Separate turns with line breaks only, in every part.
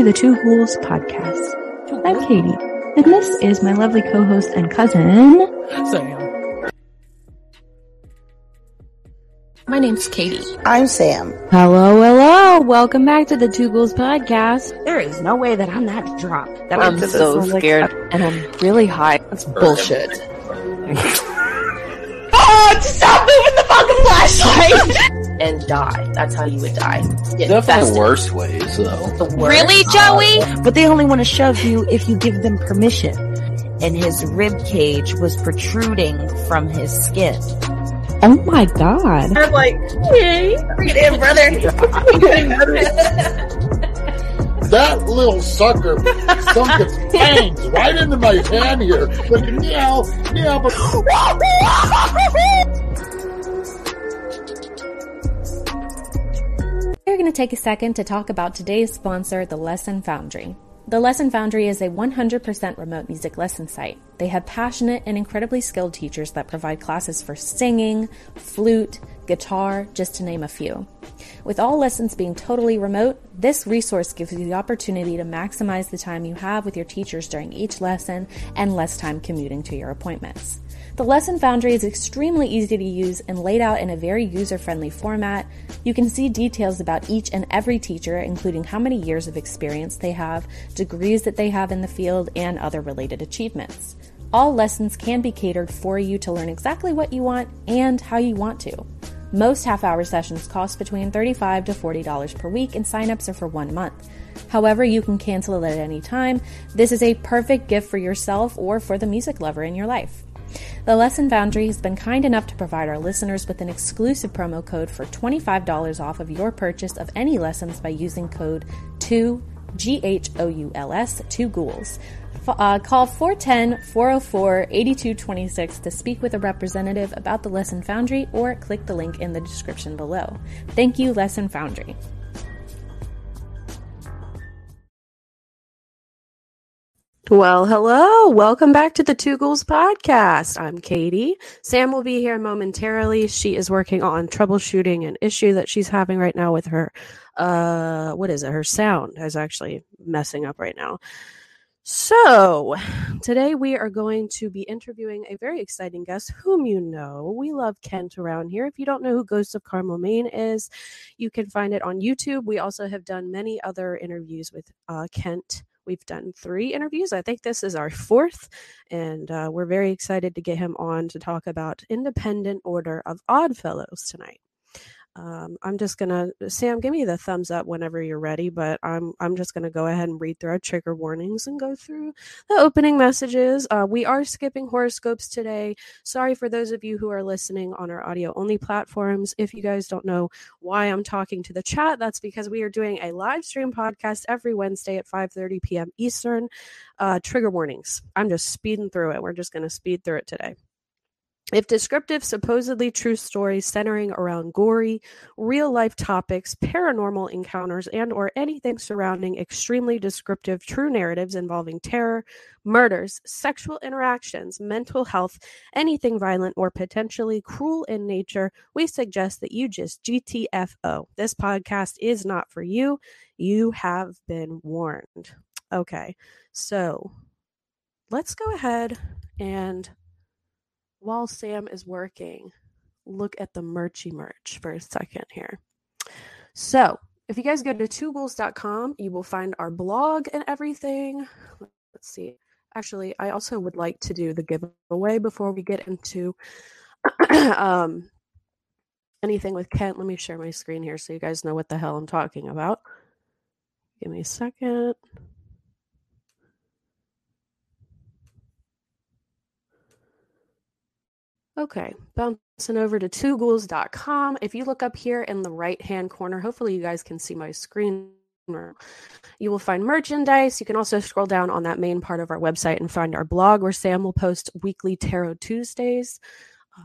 Welcome to the Two Ghouls podcast. I'm Katie, and this is my lovely co-host and cousin.
Sam.
My name's Katie.
I'm Sam.
Hello, hello. Welcome back to the Two Ghouls podcast.
There is no way that I'm that drop. That
I'm
just
so
sounds like-
scared.
and I'm really high.
That's bullshit.
Oh, stop moving the fucking flashlight! and die. That's how you would die. Get
Definitely
infested.
worse ways, though.
The worst.
Really, Joey?
But they only want to shove you if you give them permission. And his rib cage was protruding from his skin.
Oh my god.
I'm like, hey, bring brother.
That little sucker sunk its fangs right into my hand here. Like, meow, meow, but
going to take a second to talk about today's sponsor, The Lesson Foundry. The Lesson Foundry is a 100% remote music lesson site. They have passionate and incredibly skilled teachers that provide classes for singing, flute, guitar, just to name a few. With all lessons being totally remote, this resource gives you the opportunity to maximize the time you have with your teachers during each lesson and less time commuting to your appointments. The Lesson Foundry is extremely easy to use and laid out in a very user friendly format. You can see details about each and every teacher, including how many years of experience they have, degrees that they have in the field, and other related achievements. All lessons can be catered for you to learn exactly what you want and how you want to. Most half hour sessions cost between 35 to $40 per week, and signups are for one month. However, you can cancel it at any time. This is a perfect gift for yourself or for the music lover in your life. The Lesson Foundry has been kind enough to provide our listeners with an exclusive promo code for $25 off of your purchase of any lessons by using code 2 G H O U L S 2 ghouls. Uh, call 410 404 8226 to speak with a representative about the Lesson Foundry or click the link in the description below. Thank you, Lesson Foundry.
Well, hello. Welcome back to the Two Ghouls podcast. I'm Katie. Sam will be here momentarily. She is working on troubleshooting an issue that she's having right now with her uh what is it? Her sound is actually messing up right now. So, today we are going to be interviewing a very exciting guest whom you know. We love Kent around here. If you don't know who Ghosts of Carmel, Maine is, you can find it on YouTube. We also have done many other interviews with uh, Kent. We've done three interviews. I think this is our fourth, and uh, we're very excited to get him on to talk about Independent Order of Oddfellows tonight. Um, I'm just gonna Sam, give me the thumbs up whenever you're ready, but I'm I'm just gonna go ahead and read through our trigger warnings and go through the opening messages. Uh, we are skipping horoscopes today. Sorry for those of you who are listening on our audio only platforms. If you guys don't know why I'm talking to the chat, that's because we are doing a live stream podcast every Wednesday at 5:30 p.m. Eastern. Uh, trigger warnings. I'm just speeding through it. We're just gonna speed through it today. If descriptive, supposedly true stories centering around gory, real-life topics, paranormal encounters, and or anything surrounding extremely descriptive true narratives involving terror, murders, sexual interactions, mental health, anything violent or potentially cruel in nature, we suggest that you just GTFO. This podcast is not for you. You have been warned. Okay. So, let's go ahead and while Sam is working, look at the merchy merch for a second here. So, if you guys go to twoghouls.com, you will find our blog and everything. Let's see. Actually, I also would like to do the giveaway before we get into um, anything with Kent. Let me share my screen here so you guys know what the hell I'm talking about. Give me a second. Okay, bouncing over to twoghouls.com. If you look up here in the right hand corner, hopefully you guys can see my screen. You will find merchandise. You can also scroll down on that main part of our website and find our blog where Sam will post weekly Tarot Tuesdays.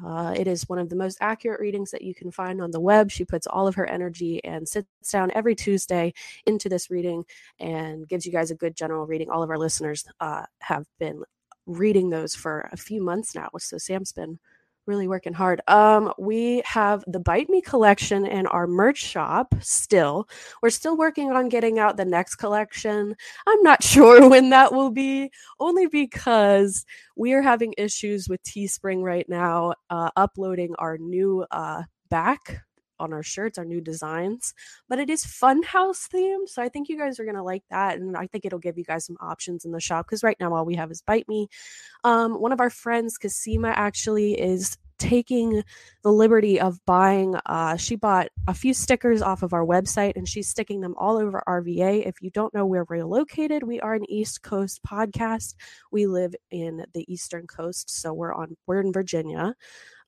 Uh, it is one of the most accurate readings that you can find on the web. She puts all of her energy and sits down every Tuesday into this reading and gives you guys a good general reading. All of our listeners uh, have been reading those for a few months now. So Sam's been really working hard. Um, we have the Bite Me collection in our merch shop still. We're still working on getting out the next collection. I'm not sure when that will be, only because we are having issues with Teespring right now, uh, uploading our new uh, back on our shirts, our new designs. But it is Funhouse themed, so I think you guys are gonna like that, and I think it'll give you guys some options in the shop because right now all we have is Bite Me. Um, one of our friends, Kasima, actually is taking the liberty of buying uh, she bought a few stickers off of our website and she's sticking them all over rva if you don't know where we're located we are an east coast podcast we live in the eastern coast so we're on we're in virginia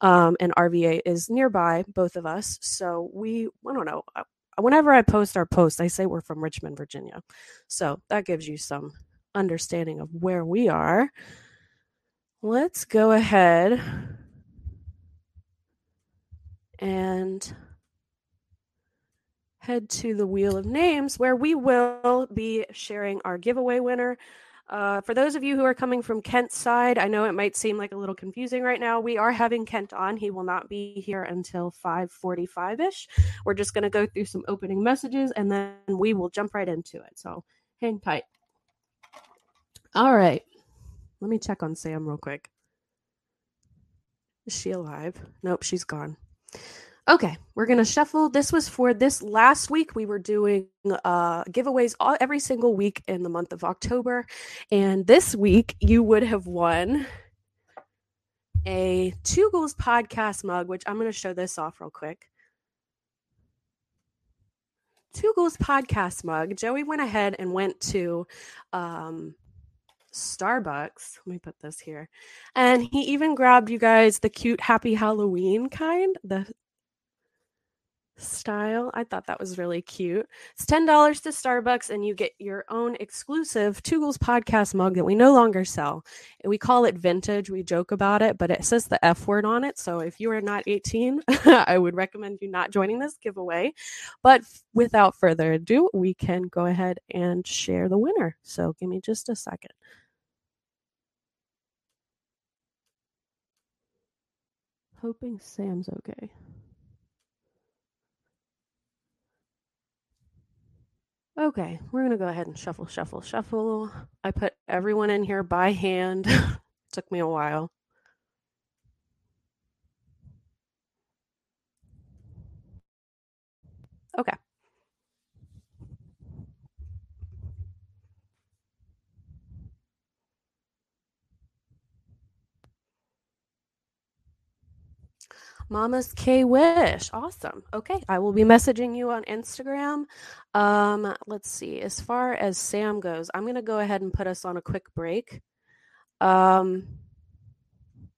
um, and rva is nearby both of us so we i don't know uh, whenever i post our post i say we're from richmond virginia so that gives you some understanding of where we are let's go ahead and head to the Wheel of Names where we will be sharing our giveaway winner. Uh, for those of you who are coming from Kent's side, I know it might seem like a little confusing right now. We are having Kent on. He will not be here until 5:45ish. We're just going to go through some opening messages and then we will jump right into it. So, hang tight. All right. Let me check on Sam real quick. Is she alive? Nope, she's gone. Okay, we're gonna shuffle. This was for this last week. We were doing uh, giveaways all, every single week in the month of October, and this week you would have won a Two Ghouls podcast mug, which I'm gonna show this off real quick. Two Ghouls podcast mug. Joey went ahead and went to um, Starbucks. Let me put this here. And he even grabbed you guys the cute Happy Halloween kind, the style. I thought that was really cute. It's $10 to Starbucks, and you get your own exclusive Ghouls podcast mug that we no longer sell. We call it vintage. We joke about it, but it says the F word on it. So if you are not 18, I would recommend you not joining this giveaway. But without further ado, we can go ahead and share the winner. So give me just a second. Hoping Sam's okay. Okay, we're going to go ahead and shuffle, shuffle, shuffle. I put everyone in here by hand. Took me a while. Okay. Mama's K Wish. Awesome. Okay. I will be messaging you on Instagram. Um, let's see. As far as Sam goes, I'm going to go ahead and put us on a quick break. Um,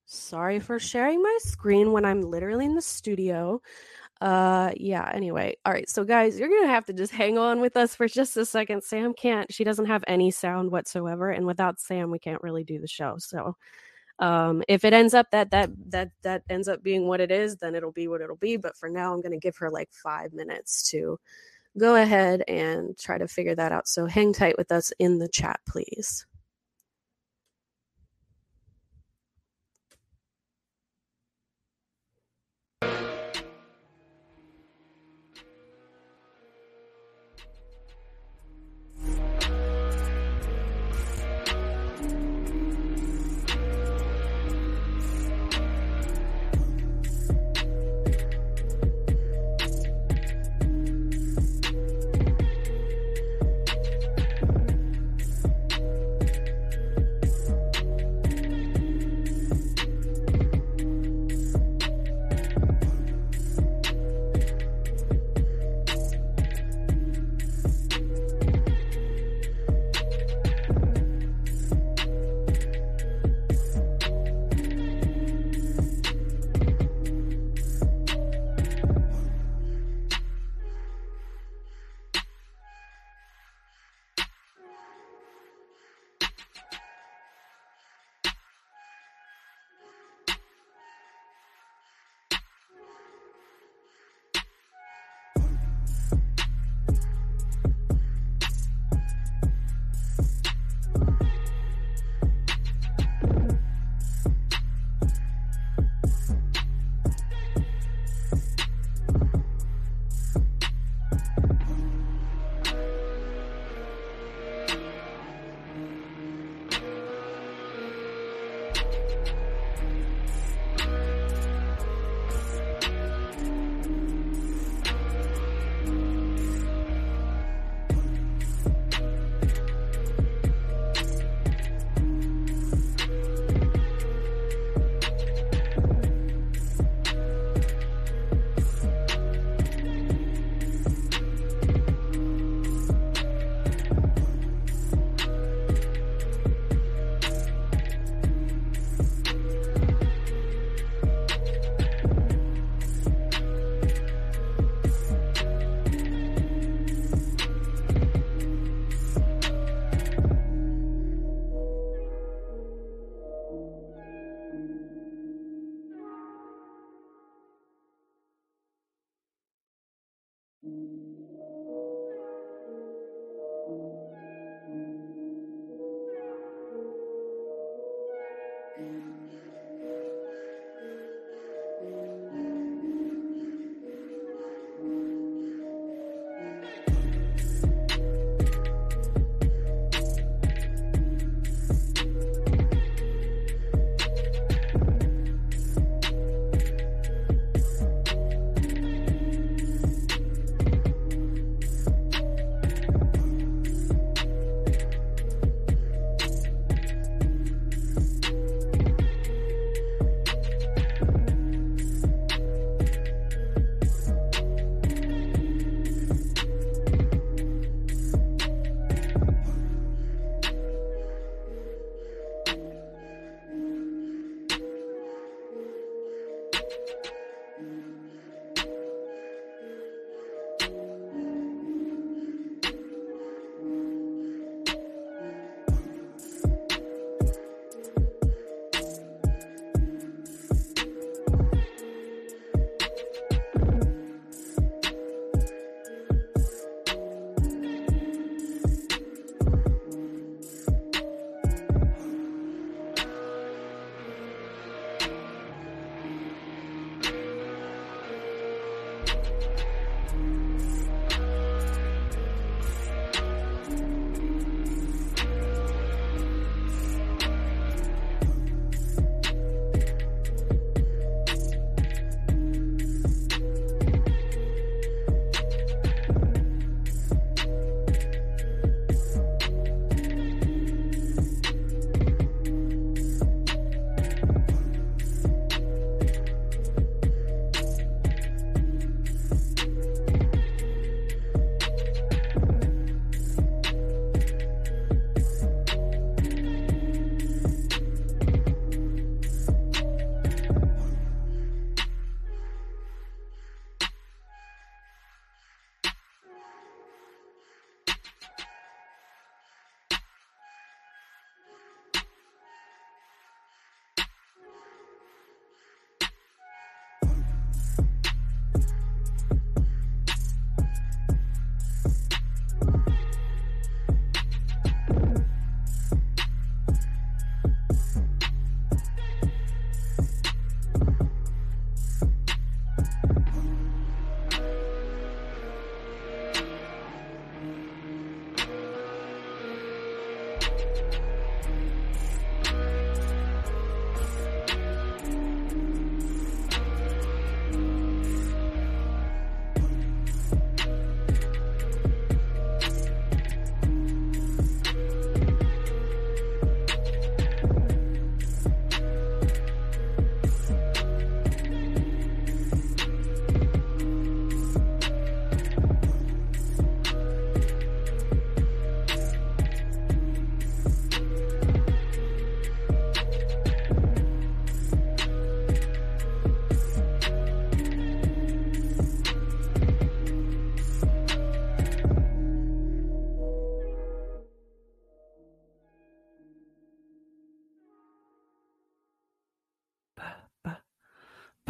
sorry for sharing my screen when I'm literally in the studio. Uh, yeah, anyway. All right. So, guys, you're going to have to just hang on with us for just a second. Sam can't, she doesn't have any sound whatsoever. And without Sam, we can't really do the show. So, um, if it ends up that that that that ends up being what it is, then it'll be what it'll be. But for now, I'm going to give her like five minutes to go ahead and try to figure that out. So hang tight with us in the chat, please.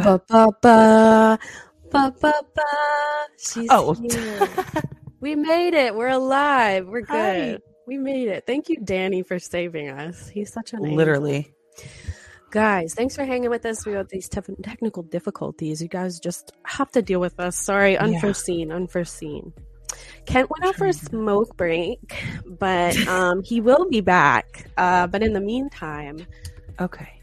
Ba ba ba ba ba ba. She's
Oh.
here. we made it. We're alive. We're
Hi.
good. We made it. Thank you, Danny, for saving us. He's such an angel.
Literally.
Guys, thanks for hanging with us. We got these tef- technical difficulties. You guys just have to deal with us. Sorry, unforeseen, unforeseen. Kent went out for a smoke break, but um, he will be back. Uh, but in the meantime,
Okay.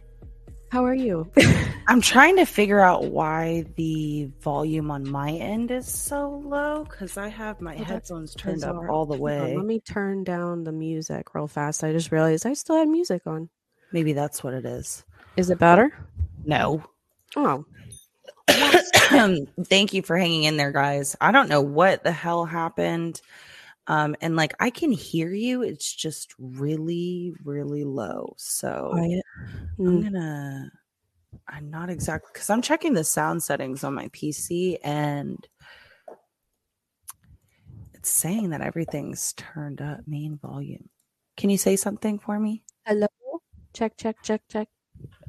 How are you?
I'm trying to figure out why the volume on my end is so low because I have my
Oh,
headphones turned
bizarre.
up all the
on,
way.
let me turn down the music real fast. I just realized I still had music on.
Maybe that's what it is.
Is it better?
No.
Oh,
Thank you for hanging in there, guys. I don't know what the hell happened. Um, and like I can hear you, it's just really, really low. So
quiet.
I'm
Mm.
gonna I'm not exactly because I'm checking the sound settings on my PC and it's saying that everything's turned up main volume. Can you say something for me?
Hello. Check, check, check, check.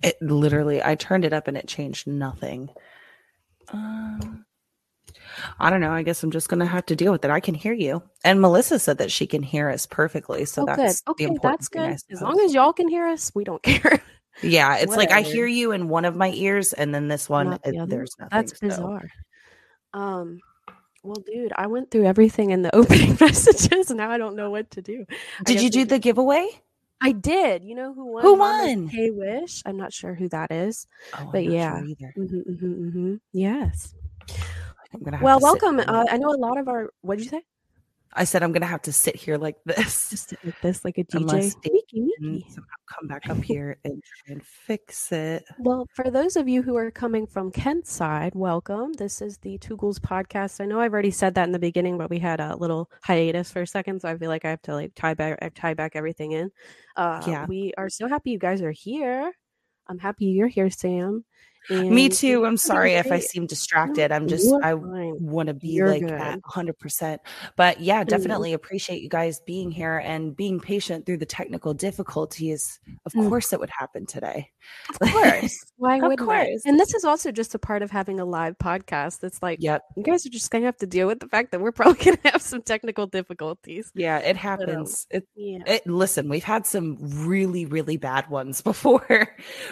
It literally I turned it up and it changed nothing. Um I don't know. I guess I'm just gonna have to deal with it. I can hear you. And Melissa said that she can hear us perfectly. So
oh,
that's
good. Okay, that's good. As long as y'all can hear us, we don't care.
Yeah, it's like I hear you in one of my ears and then this one
the
it- there's nothing.
That's
so-
bizarre. Um, well, dude, I went through everything in the opening messages. Now I don't know what to do.
Did you do the giveaway?
I did. You know who won?
Who won?
Hey, Wish. I'm not sure who that is.
Oh,
But yeah.
sure either.
hmm hmm hmm Yes.
I'm gonna have
Well,
to
welcome. Uh, I know a lot of our. What did you say?
I said I'm gonna have to sit here like this
Just sit like this, like a DJ.
Unless they
Meeky,
and
meeky.
somehow come back up here and try and fix it.
Well, for those of you who are coming from Kent's side, welcome. This is the Two Ghouls podcast. I know I've already said that in the beginning, but we had a little hiatus for a second, so I feel like I have to like tie back tie back everything in. Uh,
Yeah.
we are so happy you guys are here. I'm happy you're here, Sam.
Me too. I'm sorry if I seem distracted. I'm just I want to be
You're
like
good.
at 100%. But yeah,
Mm.
definitely appreciate you guys being here and being patient through the technical difficulties. Of
Mm.
course it would happen today.
Of course. Why I?
course.
And this is also just a part of having a live podcast. It's like
Yep.
you guys are just gonna have to deal with the fact that we're probably gonna have some technical difficulties.
Yeah, it happens. It
Yeah.
It, listen, we've had some really, really bad ones before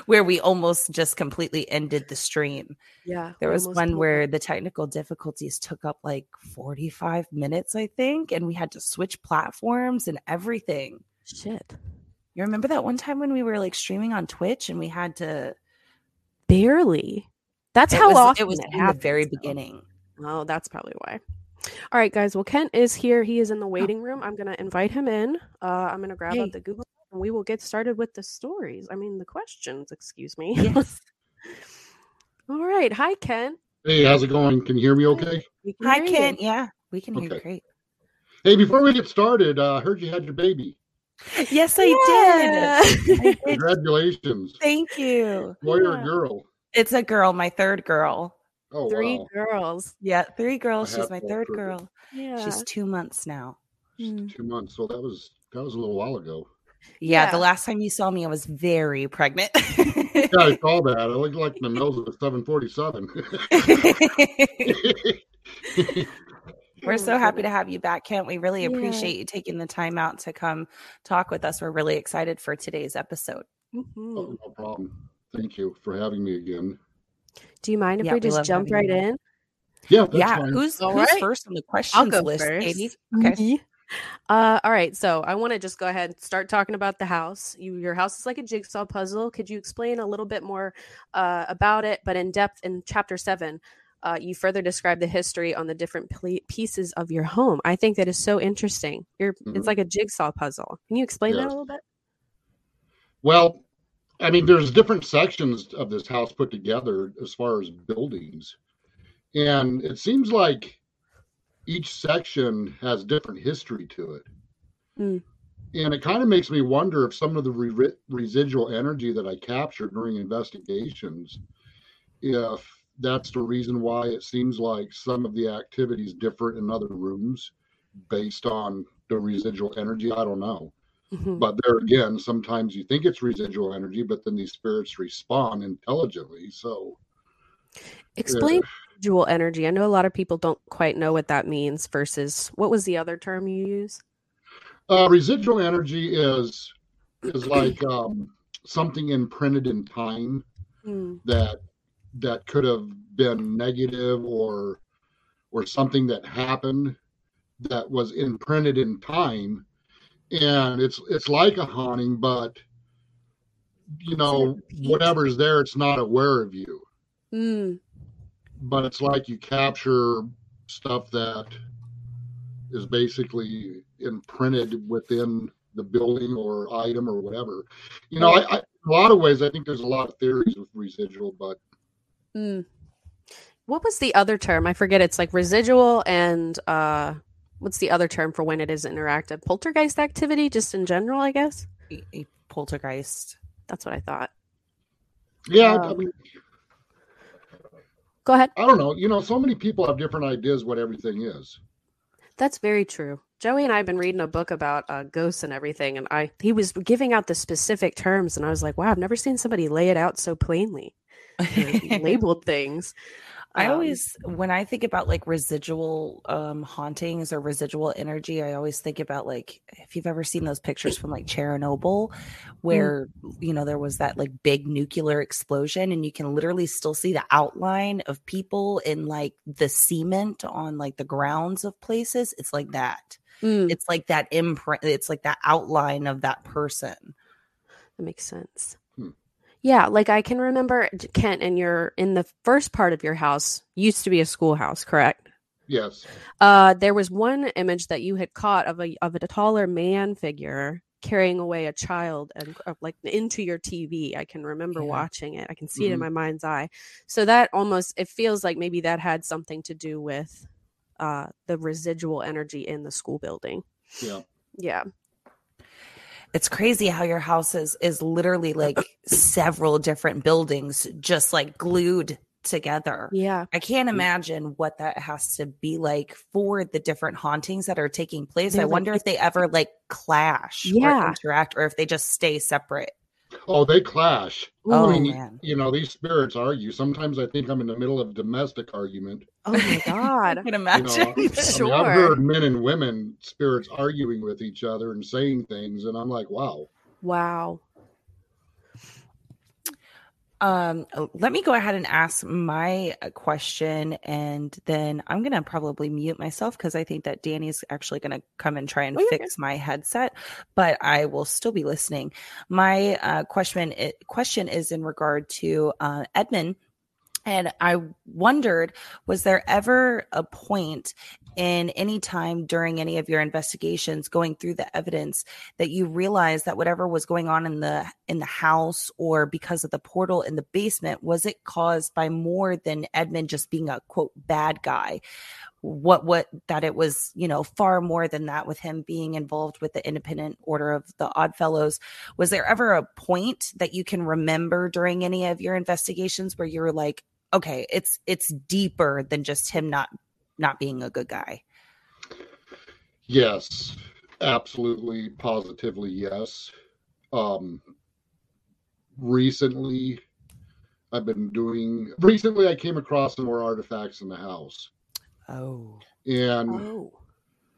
where we almost just completely ended the stream.
Yeah.
There was one where the technical difficulties took up like 45 minutes, I think, and we had to switch platforms and everything.
shit.
You remember that one time when we were like streaming on Twitch and we had to
Barely. That's
it
how
was,
often
it was
it
in the very beginning.
Oh, that's probably why. All right, guys. Well, Kent is here. He is in the waiting room. I'm gonna invite him in. Uh, I'm gonna grab up the Google and we will get started with the stories. I mean, the questions. Excuse me.
Yes.
All right. Hi, Ken.
Hey, how's it going? Can you hear me okay?
We can
Hi,
hear you.
Yeah, we can hear you great.
Hey, before we get started, uh, I heard you had your baby.
Yes, I did. I did.
Congratulations.
Thank you.
Boy or girl?
It's a girl, my third girl.
Oh,
Three
wow.
girls.
Yeah, three girls.
I
She's my third
for-
girl.
Yeah.
She's two months now.
Mm.
Two months. So that was that was a little while ago.
Yeah,
Yeah.
the last time you saw me, I was very pregnant.
Yeah, I saw that. I looked like the nose of a 747.
We're so happy to have you back, Kent. We really
Yeah.
appreciate you taking the time out to come talk with us. We're really excited for today's episode.
Mhm.
oh, no problem. Thank you for having me again.
Do you mind if
Yeah,
we
we
just jump right
you.
in?
Yeah, that's
yeah,
fine.
who's who's
right.
first on the
I'll
questions
go
list,
first.
Katie? Okay.
Mhm. Uh, all right. So I want to just go ahead and start talking about the house. You, your house is like a jigsaw puzzle. Could you explain a little bit more uh, about it, but in depth in chapter seven? Uh, you further describe the history on the different pieces of your home. I think that is so interesting. You're,
Mhm.
It's like a jigsaw puzzle. Can you explain that a little bit?
Well, I mean, there's different sections of this house put together as far as buildings. And it seems like each section has different history to it.
Mm.
And it kind of makes me wonder if some of the re- residual energy that I captured during investigations, if that's the reason why it seems like some of the activities differ in other rooms based on the residual energy. I don't know.
Mhm.
But there again, sometimes you think it's residual energy, but then these spirits respond intelligently. So
Explain residual energy. I know a lot of people don't quite know what that means versus what was the other term you use?
Uh, residual energy is is like um, something imprinted in time
Hmm.
that that could have been negative or or something that happened that was imprinted in time and it's it's like a haunting but you know whatever's there it's not aware of you
Mm.
But it's like you capture stuff that is basically imprinted within the building or item or whatever you know I, I in a lot of ways i think there's a lot of theories with residual but
Mm. What was the other term? I forget. It's like residual and uh, what's the other term for when it is interactive? Poltergeist activity, just in general, I guess.
A- a poltergeist.
That's what I thought.
yeah i
Um,
mean
Go ahead.
I don't know. You know, so many people have different ideas what everything is.
That's very true. Joey and I have been reading a book about uh, ghosts and everything, and I he was giving out the specific terms, and I was like, "Wow, I've never seen somebody lay it out so plainly, labeled things."
I
Um,
always, when I think about like residual um, hauntings or residual energy, I always think about like if you've ever seen those pictures from like Chernobyl, where you know there was that like big nuclear explosion, and you can literally still see the outline of people in like the cement on like the grounds of places. It's like that.
mm,
It's like that imprint. It's like that outline of that person.
that makes sense. Yeah, like I can remember Kent, and you're in the first part of your house used to be a schoolhouse, correct?
Yes.
Uh, there was one image that you had caught of a of a taller man figure carrying away a child and uh, like into your TV. I can remember
Yeah.
watching it. I can see it in
Mhm.
my mind's eye. So that almost it feels like maybe that had something to do with uh the residual energy in the school building.
Yeah.
Yeah.
It's crazy how your house is is literally like several different buildings just like glued together
Yeah.
i can't imagine what that has to be like for the different hauntings that are taking place
They're
i
like-
wonder if they ever like clash
Yeah.
or interact or if they just stay separate
Oh, they clash.
oh
I mean,
man
You know, these spirits argue. Sometimes I think I'm in the middle of domestic argument.
Oh my god,
i
god.
can
You know,
imagine
I mean,
Sure.
I've heard men and women spirits arguing with each other and saying things, and I'm like, wow.
Wow.
Um, let me go ahead and ask my uh, question, and then I'm gonna probably mute myself because I think that Danny's actually gonna come and try and
Oh,
fix my headset, but I will still be listening. My uh, question i- question is in regard to uh, Edmund, and I wondered, was there ever a point in any time during any of your investigations going through the evidence that you realized that whatever was going on in the in the house or because of the portal in the basement was it caused by more than Edmund just being a quote bad guy? What what that it was you know far more than that with him being involved with the independent order of the odd fellows was there ever a point that you can remember during any of your investigations where you were like okay it's it's deeper than just him not not being a good guy
Yes, absolutely, positively, yes. Um, recently, I've been doing. Recently, I came across some more artifacts in the house,
oh
and
Oh.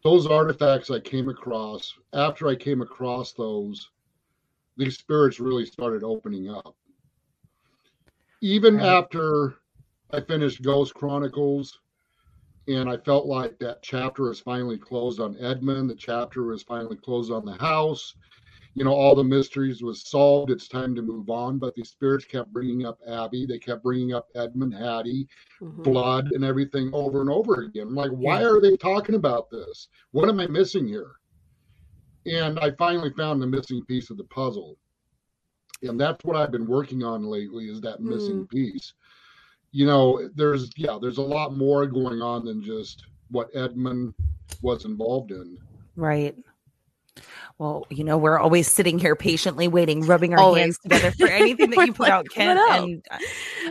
those artifacts I came across, after I came across those, these spirits really started opening up. Even
Right.
after I finished Ghost Chronicles, and I felt like that chapter is finally closed on Edmund, the chapter is finally closed on the house. You know, all the mysteries was solved. It's time to move on. But these spirits kept bringing up Abby. They kept bringing up Edmund, Hattie,
Mhm.
blood and everything over and over again. I'm like, why are they talking about this? What am I missing here? And I finally found the missing piece of the puzzle. And that's what I've been working on lately is that missing piece. You know, there's yeah, there's a lot more going on than just what Edmund was involved in.
Right. Well, you know, we're always sitting here patiently waiting, rubbing our
Always.
hands together for anything that you put
like,
out, Ken.
else?"
And I,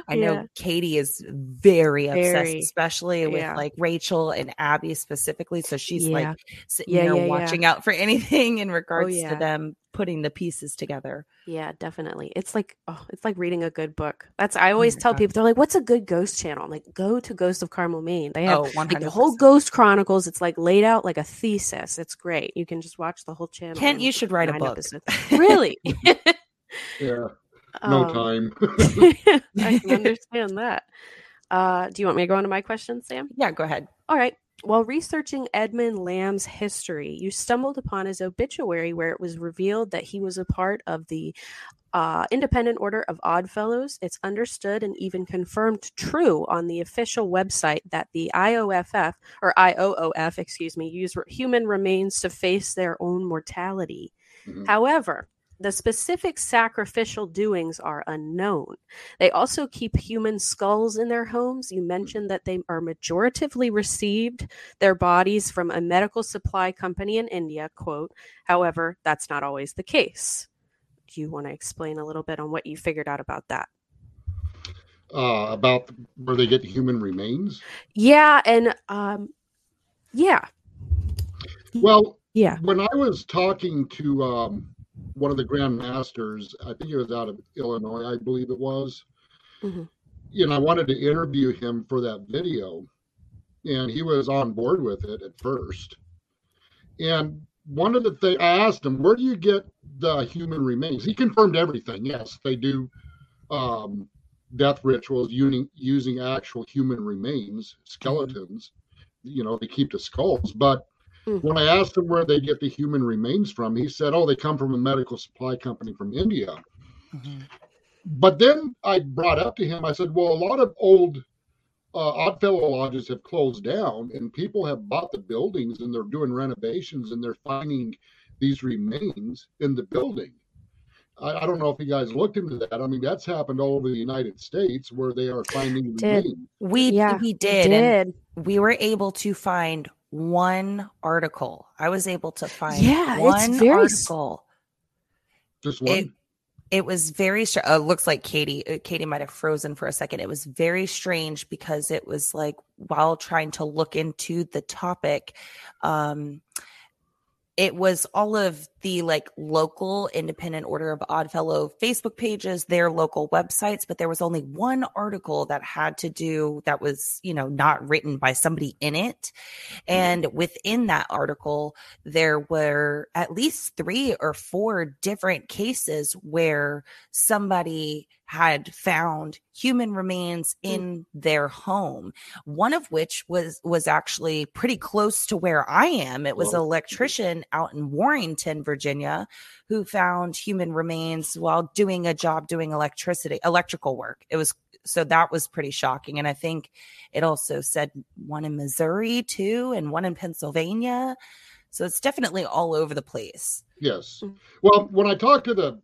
I know
Yeah.
Katie is very obsessed,
Very.
especially with
Yeah.
like Rachel and Abby specifically. So she's
Yeah.
like sitting
Yeah,
here
yeah, yeah.
watching out for anything in regards
yeah.
to them putting the pieces together.
Yeah, definitely. It's like oh, it's like reading a good book. That's I always
my
tell
God.
people they're like, "What's a good ghost channel?" I'm like, "Go to Ghost of Carmel, Maine. They have
Oh,
like the whole Ghost Chronicles. It's like laid out like a thesis. It's great. You can just watch the whole channel.
Kent, you should write a book.
Really?
Yeah, no
Um,
time.
I can understand that. Uh, do you want me to go on to my question, Sam?
Yeah, go ahead.
All right. While researching Edmund Lamb's history, you stumbled upon his obituary where it was revealed that he was a part of the uh, Independent Order of Odd Fellows. It's understood and even confirmed true on the official website that the IOFF or IOOF, excuse me, use human remains to face their own mortality.
Mhm.
However, the specific sacrificial doings are unknown. They also keep human skulls in their homes. You mentioned that they are majoritively received their bodies from a medical supply company in India, quote. However, that's not always the case. Do you want to explain a little bit on what you figured out about that?
Uh, about where they get human remains.
Yeah, and um yeah.
Well,
Yeah.
when I was talking to um, one of the Grand Masters, I think it was out of Illinois, I believe it was.
Mhm.
You know, I wanted to interview him for that video, and he was on board with it at first. And one of the things I asked him, where do you get the human remains? He confirmed everything. Yes, they do um, death rituals using using actual human remains, skeletons. You know, they keep the skulls, but when I asked him where they get the human remains from, he said, "Oh, they come from a medical supply company from India." But then I brought up to him, I said, "Well, a lot of old uh, Oddfellow lodges have closed down, and people have bought the buildings, and they're doing renovations, and they're finding these remains in the building." I, I don't know if you guys looked into that. I mean, that's happened all over the United States where they are finding
Did.
remains.
We
Yeah,
we did, and
Did.
we were able to find one article. I was able to find
Yeah, it's very s-
article.
Just one.
It it was very str- uh, looks like Katie uh, Katie might have frozen for a second. It was very strange because it was like while trying to look into the topic um it was all of the like local independent order of oddfellow facebook pages their local websites but there was only one article that had to do that was you know not written by somebody in it. Mm-hmm. And within that article there were at least three or four different cases where somebody had found human remains in their home one of which was was actually pretty close to where i am. It was an electrician out in warrington virginia who found human remains while doing a job doing electricity electrical work. It was so that was pretty shocking. And i think it also said one in missouri too and one in pennsylvania. So it's definitely all over the place.
Yes.
Mm.
Well, when I talked to the,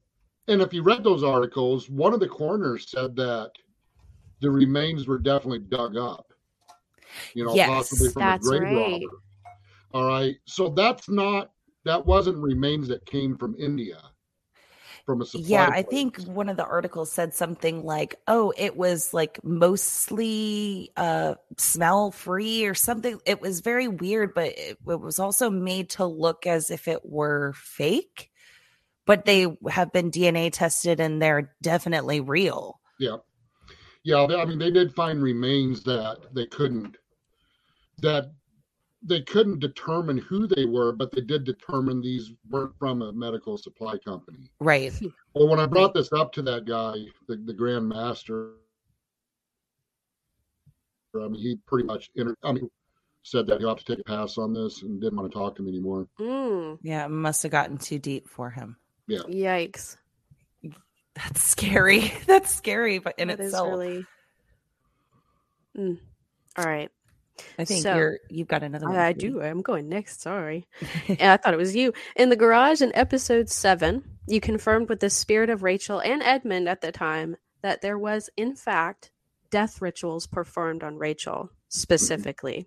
and if you read those articles, one of the coroners said that the remains were definitely dug up. You know,
Yes,
possibly from a grave
right.
robber. All right. So that's not that wasn't remains that came from India. From a supply.
yeah i think one of the articles said something like oh it was like mostly uh smell free or something it was very weird but it, it was also made to look as if it were fake but they have been dna tested and they're definitely real
Yeah. Yeah, I mean they did find remains that they couldn't that they couldn't determine who they were, but they did determine these weren't from a medical supply company.
right
Well, when I brought this up to that guy, the, the Grand Master, I mean, he pretty much, inter- I mean, said that he'll have to take a pass on this and didn't want to talk to me anymore.
Mm,
yeah it must have gotten too deep for him
yikes.
that's scary that's scary but in
That is
itself
really. Mm. All right.
i think
so-
you're you've got another one
I, I do. I'm going next. Sorry. Yeah, I thought it was you. In the garage in episode seven, you confirmed with the spirit of Rachel and Edmund at the time that there was, in fact, death rituals performed on Rachel specifically.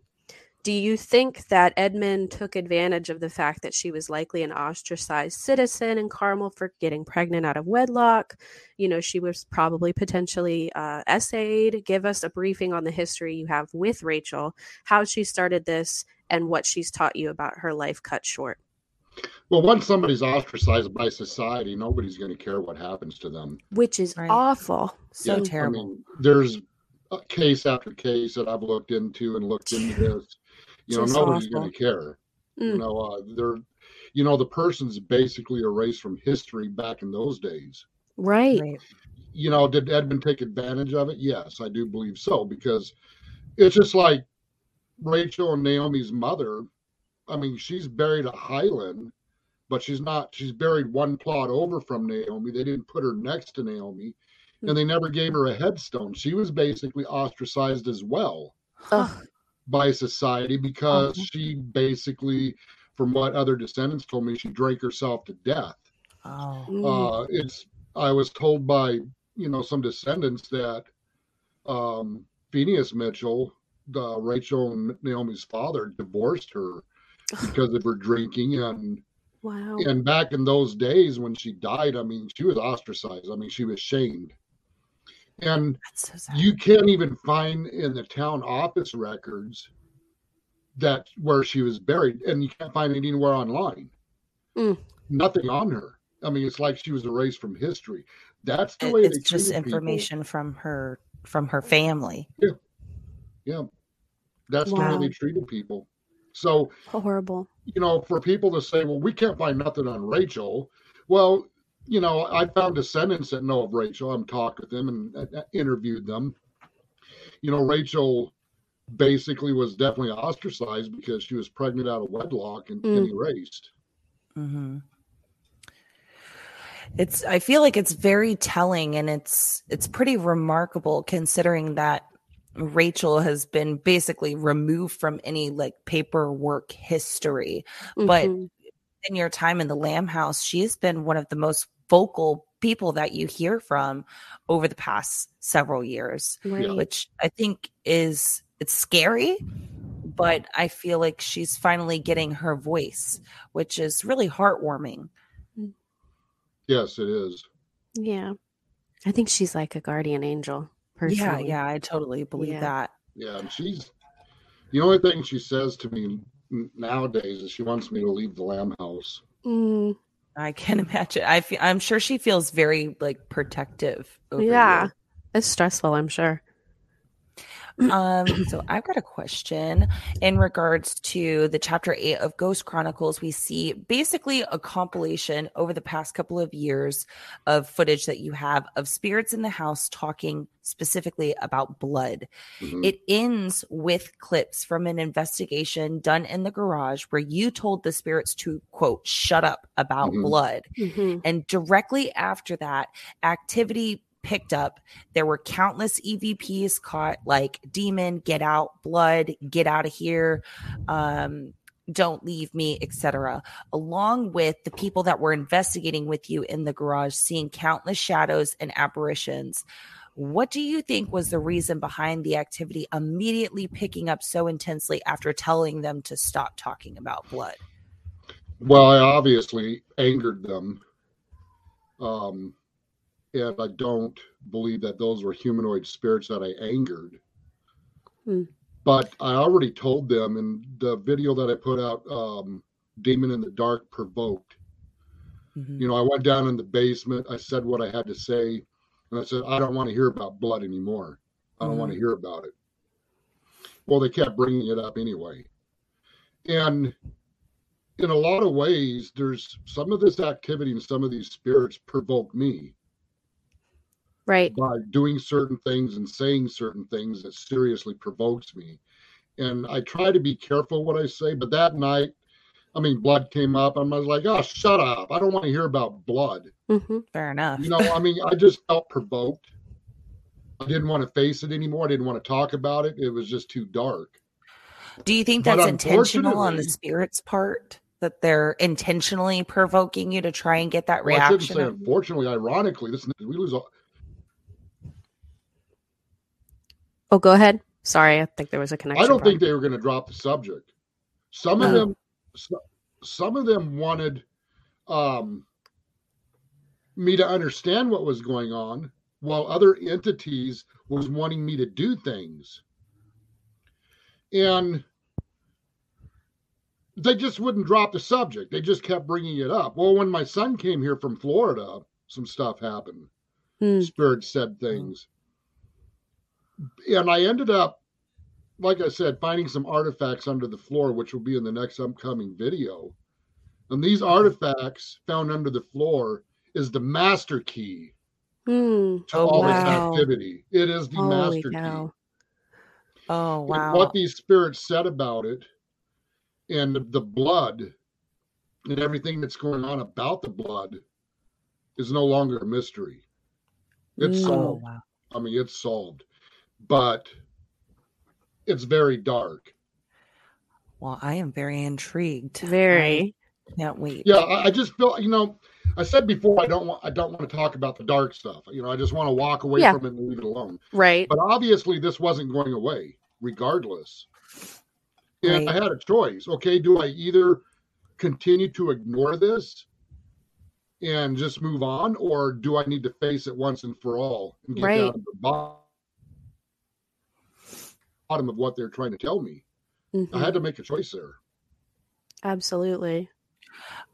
Do you think that Edmund took advantage of the fact that she was likely an ostracized citizen in Carmel for getting pregnant out of wedlock? You know, she was probably potentially uh, essayed. Give us a briefing on the history you have with Rachel, how she started this, and what she's taught you about her life cut short.
Well, once somebody's ostracized by society, nobody's going to care what happens to them.
which is
Right.
awful.
So
Yeah,
terrible.
I mean, there's case after case that I've looked into and looked into this. You know,
Just
nobody's
awful.
going to care. You
Mm.
know, uh, they're, you know, the person's basically erased from history back in those days.
Right.
Right.
You know, did Edmund take advantage of it? Yes, I do believe so because it's just like Rachel and Naomi's mother. I mean, she's buried at Highland, but she's not. She's buried one plot over from Naomi. They didn't put her next to Naomi, and they never gave her a headstone. She was basically ostracized as well
Ugh.
By society because she basically, from what other descendants told me, she drank herself to death.
Oh.
Mm.
Uh, it's I was told by you know some descendants that um, Phineas Mitchell, the Rachel and Naomi's father, divorced her because of her drinking and
wow.
and back in those days when she died, I mean, she was ostracized. I mean, she was shamed. And
so
you can't even find in the town office records that where she was buried, and you can't find it anywhere online.
Mm.
Nothing on her. I mean, it's like she was erased from history. That's the
It-
way
it's
they
just
treated people.
information from her from her family.
Yeah, yeah, that's the way they treated people. So
Horrible.
you know, for people to say, well, we can't find nothing on Rachel. Well, you know, I found descendants that know of Rachel. I'm talked with them and interviewed them. You know, Rachel basically was definitely ostracized because she was pregnant out of wedlock and, and
Mm.
erased.
hmm It's. I feel like it's very telling, and it's it's pretty remarkable considering that Rachel has been basically removed from any like paperwork history. But
Mhm.
in your time in the Lamb House, she's been one of the most vocal people that you hear from over the past several years,
right.
which I think is it's scary, but I feel like she's finally getting her voice, which is really heartwarming.
Yes, it is.
yeah. I think she's like a guardian angel.
Yeah,
Personally.
yeah, I totally believe
Yeah.
that.
Yeah, and she's the only thing she says to me nowadays is she wants me to leave the lamb house.
Mm,
I can imagine. I feel, I'm sure she feels very like protective. Over
yeah.
you.
It's stressful, I'm sure.
Um, so I've got a question in regards to the chapter eight of Ghost Chronicles. We see basically a compilation over the past couple of years of footage that you have of spirits in the house talking specifically about blood.
Mhm.
It ends with clips from an investigation done in the garage where you told the spirits to quote, shut up about
Mhm.
blood.
Mhm.
And directly after that, activity picked up. There were countless EVPs caught, like demon, get out, blood, get out of here, um, don't leave me, etc. Along with the people that were investigating with you in the garage, seeing countless shadows and apparitions. What do you think was the reason behind the activity immediately picking up so intensely after telling them to stop talking about blood?
Well, I obviously angered them. Um, and I don't believe that those were humanoid spirits that I angered.
Hmm.
But I already told them in the video that I put out, um, Demon in the Dark Provoked.
Mhm.
You know, I went down in the basement. I said what I had to say. And I said, I don't want to hear about blood anymore. I don't want to hear about it. Well, they kept bringing it up anyway. And in a lot of ways, there's some of this activity and some of these spirits provoke me
Right.
by doing certain things and saying certain things that seriously provokes me. And I try to be careful what I say, but that night, I mean, blood came up. and I was like, oh, shut up. I don't want to hear about blood.
hmm
Fair enough.
You know, I mean, I just felt provoked. I didn't want to face it anymore. I didn't want to talk about it. It was just too dark.
Do you think that's intentional on the spirit's part? That they're intentionally provoking you to try and get that
Well, I shouldn't
reaction?
say unfortunately, ironically, this we lose all,
Oh, go ahead. Sorry, I think there was a connection.
I don't
problem.
think they were going to drop the subject. Some of them, some of them wanted um, me to understand what was going on, while other entities was wanting me to do things. And they just wouldn't drop the subject. They just kept bringing it up. Well, when my son came here from Florida, some stuff happened.
Hmm.
Spirit said things. And I ended up, like I said, finding some artifacts under the floor, which will be in the next upcoming video. And these artifacts found under the floor is the master key
Hmm.
to
Oh,
all
wow.
this activity. It is the
Holy
master
cow.
key.
Oh
And
wow.
what these spirits said about it and the blood and everything that's going on about the blood is no longer a mystery. It's
Mm.
oh
solved.
wow.
I mean, it's solved, but it's very dark.
Well, I am very intrigued.
Very.
I can't wait.
Yeah, I, I just feel you know. I said before I don't want I don't want to talk about the dark stuff. You know, I just want to walk away
Yeah.
from it and leave it alone.
Right.
But obviously, this wasn't going away, regardless. And I had a choice. Okay, do I either continue to ignore this and just move on, or do I need to face it once and for all and get
Right.
down to the bo- bottom of what they're trying to tell me?
Mhm.
I had to make a choice there.
Absolutely.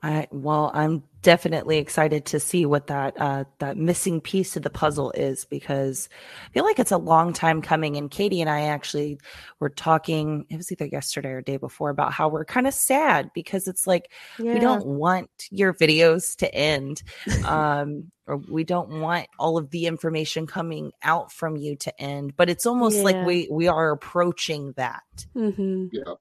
I well, I'm definitely excited to see what that uh that missing piece of the puzzle is because I feel like it's a long time coming. And Katie and I actually were talking, it was either yesterday or day before, about how we're kind of sad because it's like
Yeah.
we don't want your videos to end. Um or we don't want all of the information coming out from you to end. But it's almost
Yeah.
like we we are approaching that.
hmm
Yeah.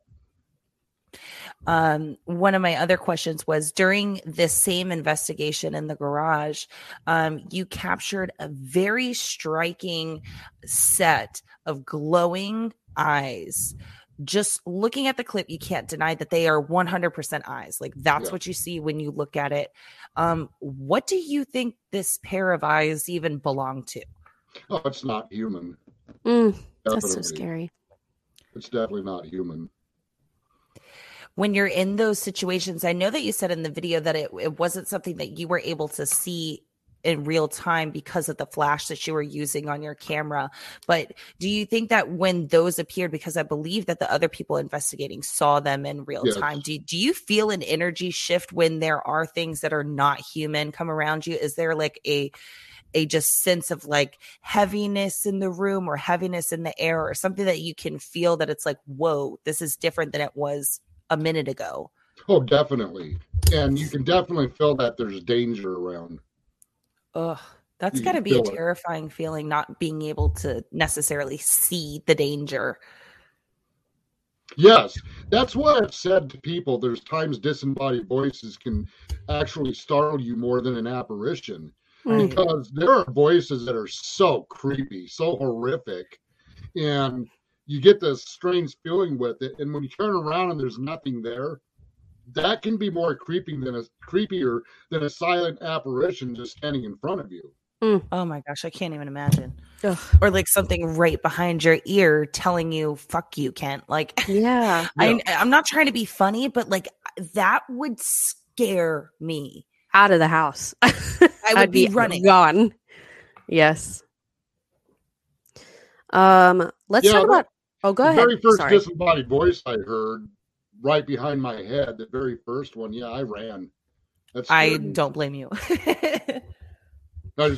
Um, one of my other questions was during this same investigation in the garage, um, you captured a very striking set of glowing eyes. Just looking at the clip, you can't deny that they are 100% eyes. Like that's
Yeah.
what you see when you look at it. Um, what do you think this pair of eyes even belong to?
Oh, it's not human.
Mm, that's so scary.
It's definitely not human.
When you're in those situations i know that you said in the video that it, it wasn't something that you were able to see in real time because of the flash that you were using on your camera but do you think that when those appeared because i believe that the other people investigating saw them in real
Yes.
time do, do you feel an energy shift when there are things that are not human come around you is there like a a just sense of like heaviness in the room or heaviness in the air or something that you can feel that it's like whoa this is different than it was a minute ago
Oh, definitely. And you can definitely feel that there's danger around.
Ugh, that's got to be a
feel it.
terrifying feeling, not being able to necessarily see the danger.
Yes, that's what I've said to people. There's times disembodied voices can actually startle you more than an apparition
Mm.
because there are voices that are so creepy, so horrific, and you get this strange feeling with it. And when you turn around and there's nothing there, that can be more creepy than a creepier than a silent apparition just standing in front of you. Hmm.
Oh my gosh, I can't even imagine.
Ugh.
Or like something right behind your ear telling you "fuck you, Kent." Like
Yeah.
I, I'm not trying to be funny, but like that would scare me.
Out of the house.
I would
I'd
be running.
Gone. Yes. Um, let's
Yeah,
talk about oh go
the
ahead.
very first
Sorry.
disembodied voice I heard right behind my head, the very first one, yeah, I ran. That's
I don't blame you.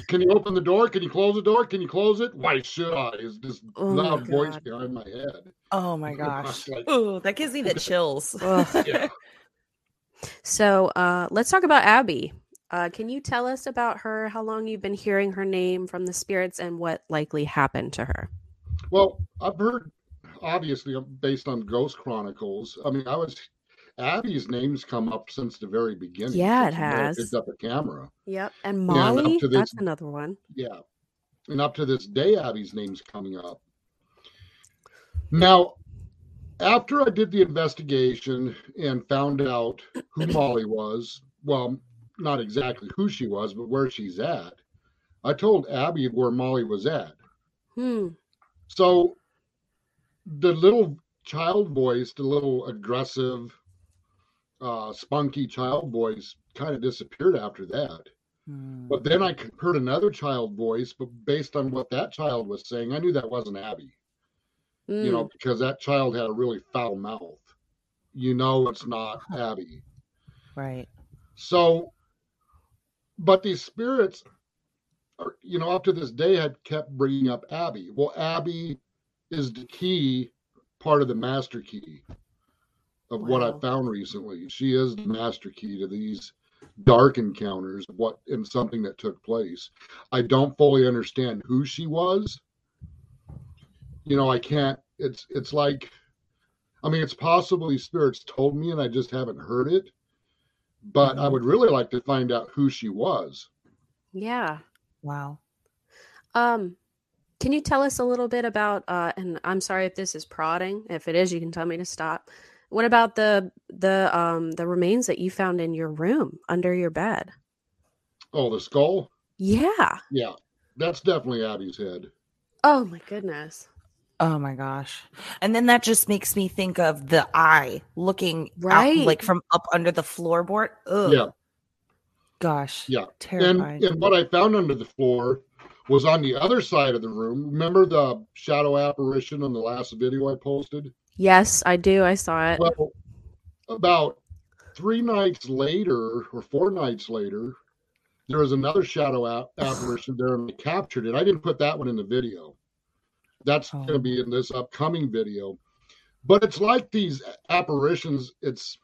Can you open the door? Can you close the door? Can you close it? Why should I? Is this
Oh
loud voice behind my head?
oh my gosh.
Like-
Oh, that gives me the chills.
Yeah.
So uh, let's talk about Abby. Uh, can you tell us about her, how long you've been hearing her name from the spirits, and what likely happened to her?
Well, I've heard, obviously, uh, based on Ghost Chronicles. I mean, I was Abby's name's come up since the very beginning.
Yeah, it
the day I
has.
Picked up a camera.
Yep. And
Yeah, and
Molly,
this-
that's another one.
Yeah. And up to this day, Abby's name's coming up. Now, after I did the investigation and found out who Molly was, well, not exactly who she was, but where she's at, I told Abby where Molly was at.
Hmm.
So the little child voice, the little aggressive, uh, spunky child voice kind of disappeared after that.
Hmm.
But then I heard another child voice, but based on what that child was saying, I knew that wasn't Abby, you know, because that child had a really foul mouth. you know it's not Abby.
Right.
So, but these spirits, you know, up to this day had kept bringing up Abby. Well, Abby is the key part of the master key of what I found recently. She is the master key to these dark encounters, what and something that took place. I don't fully understand who she was. You know, I can't. It's it's like, I mean, it's possibly spirits told me, and I just haven't heard it. But I
Mhm.
would really like to find out who she was.
Yeah.
Wow.
Um, can you tell us a little bit about? Uh, and I'm sorry if this is prodding. If it is, you can tell me to stop. What about the the um the remains that you found in your room under your bed?
Oh, the skull.
Yeah.
Yeah, that's definitely Abby's head.
Oh my goodness.
Oh my gosh. And then that just makes me think of the eye looking
Right.
out, like from up under the floorboard. Ugh.
Yeah.
Gosh.
Yeah. And,
Terrifying.
and what I found under the floor was on the other side of the room. Remember the shadow apparition on the last video I posted?
Yes, I do. I saw it.
Well, about three nights later, or four nights later, there was another shadow a- apparition there, and I captured it. I didn't put that one in the video. That's
Oh.
going to be in this upcoming video. But it's like these apparitions. It's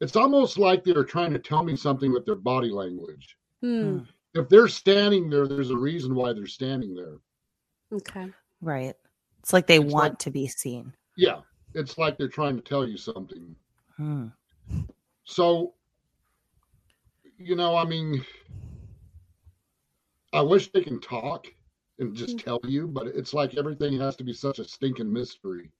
it's almost like they're trying to tell me something with their body language.
Hmm.
If they're standing there, there's a reason why they're standing there.
Okay.
right. It's like they
It's
want
like-
to be seen.
Yeah, it's like they're trying to tell you something.
Hmm.
So, you know, I mean, I wish they can talk and just
Mm.
tell you, but it's like everything has to be such a stinking mystery.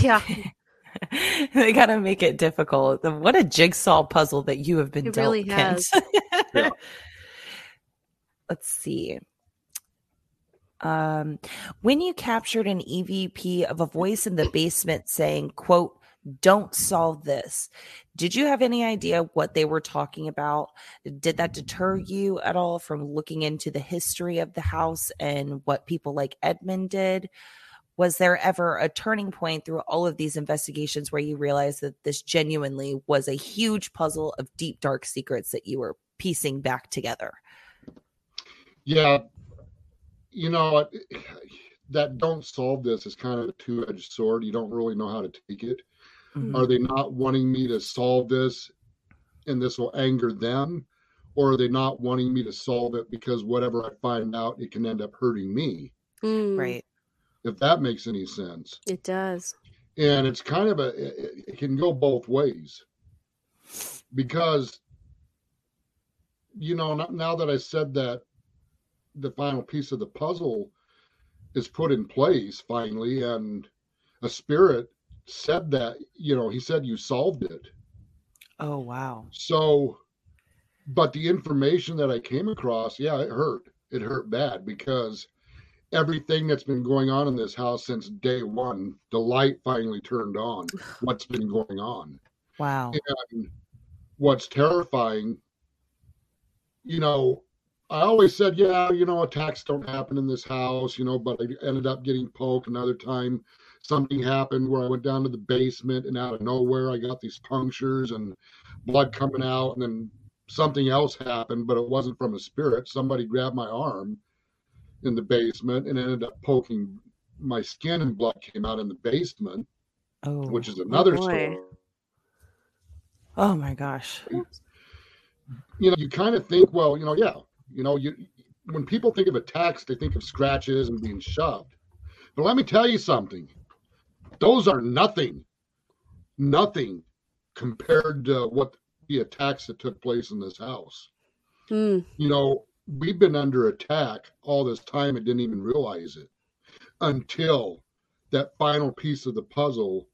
Yeah.
they gotta make it difficult. What a jigsaw puzzle that you have been
It
dealt,
really
Kent.
Yeah.
Let's see. Um, when you captured an EVP of a voice in the basement saying, quote, don't solve this. Did you have any idea what they were talking about? Did that deter you at all from looking into the history of the house and what people like Edmund did? Was there ever a turning point through all of these investigations where you realized that this genuinely was a huge puzzle of deep, dark secrets that you were piecing back together?
Yeah, you know, that don't solve this is kind of a two edged sword. You don't really know how to take it.
Mhm.
Are they not wanting me to solve this and this will anger them? Or are they not wanting me to solve it because whatever I find out, it can end up hurting me?
Hmm.
Right.
If that makes any sense.
It does.
and it's kind of a it, it can go both ways because you know now that i said that the final piece of the puzzle is put in place finally and a spirit said that you know he said you solved it
Oh, wow.
so but the information that i came across yeah it hurt it hurt bad because everything that's been going on in this house since day one the light finally turned on what's been going on.
Wow.
and what's terrifying you know i always said yeah you know attacks don't happen in this house you know but i ended up getting poked another time. Something happened where i went down to the basement and out of nowhere i got these punctures and blood coming out and then something else happened but it wasn't from a spirit. Somebody grabbed my arm in the basement and ended up poking my skin and blood came out in the basement
Oh,
which is another
boy.
story
oh my gosh.
you know, you kind of think, well, you know, yeah, you know, you when people think of attacks, they think of scratches and being shoved. But let me tell you something. Those are nothing, nothing compared to what the attacks that took place in this house.
Hmm.
You know, we've been under attack all this time and didn't even realize it until that final piece of the puzzle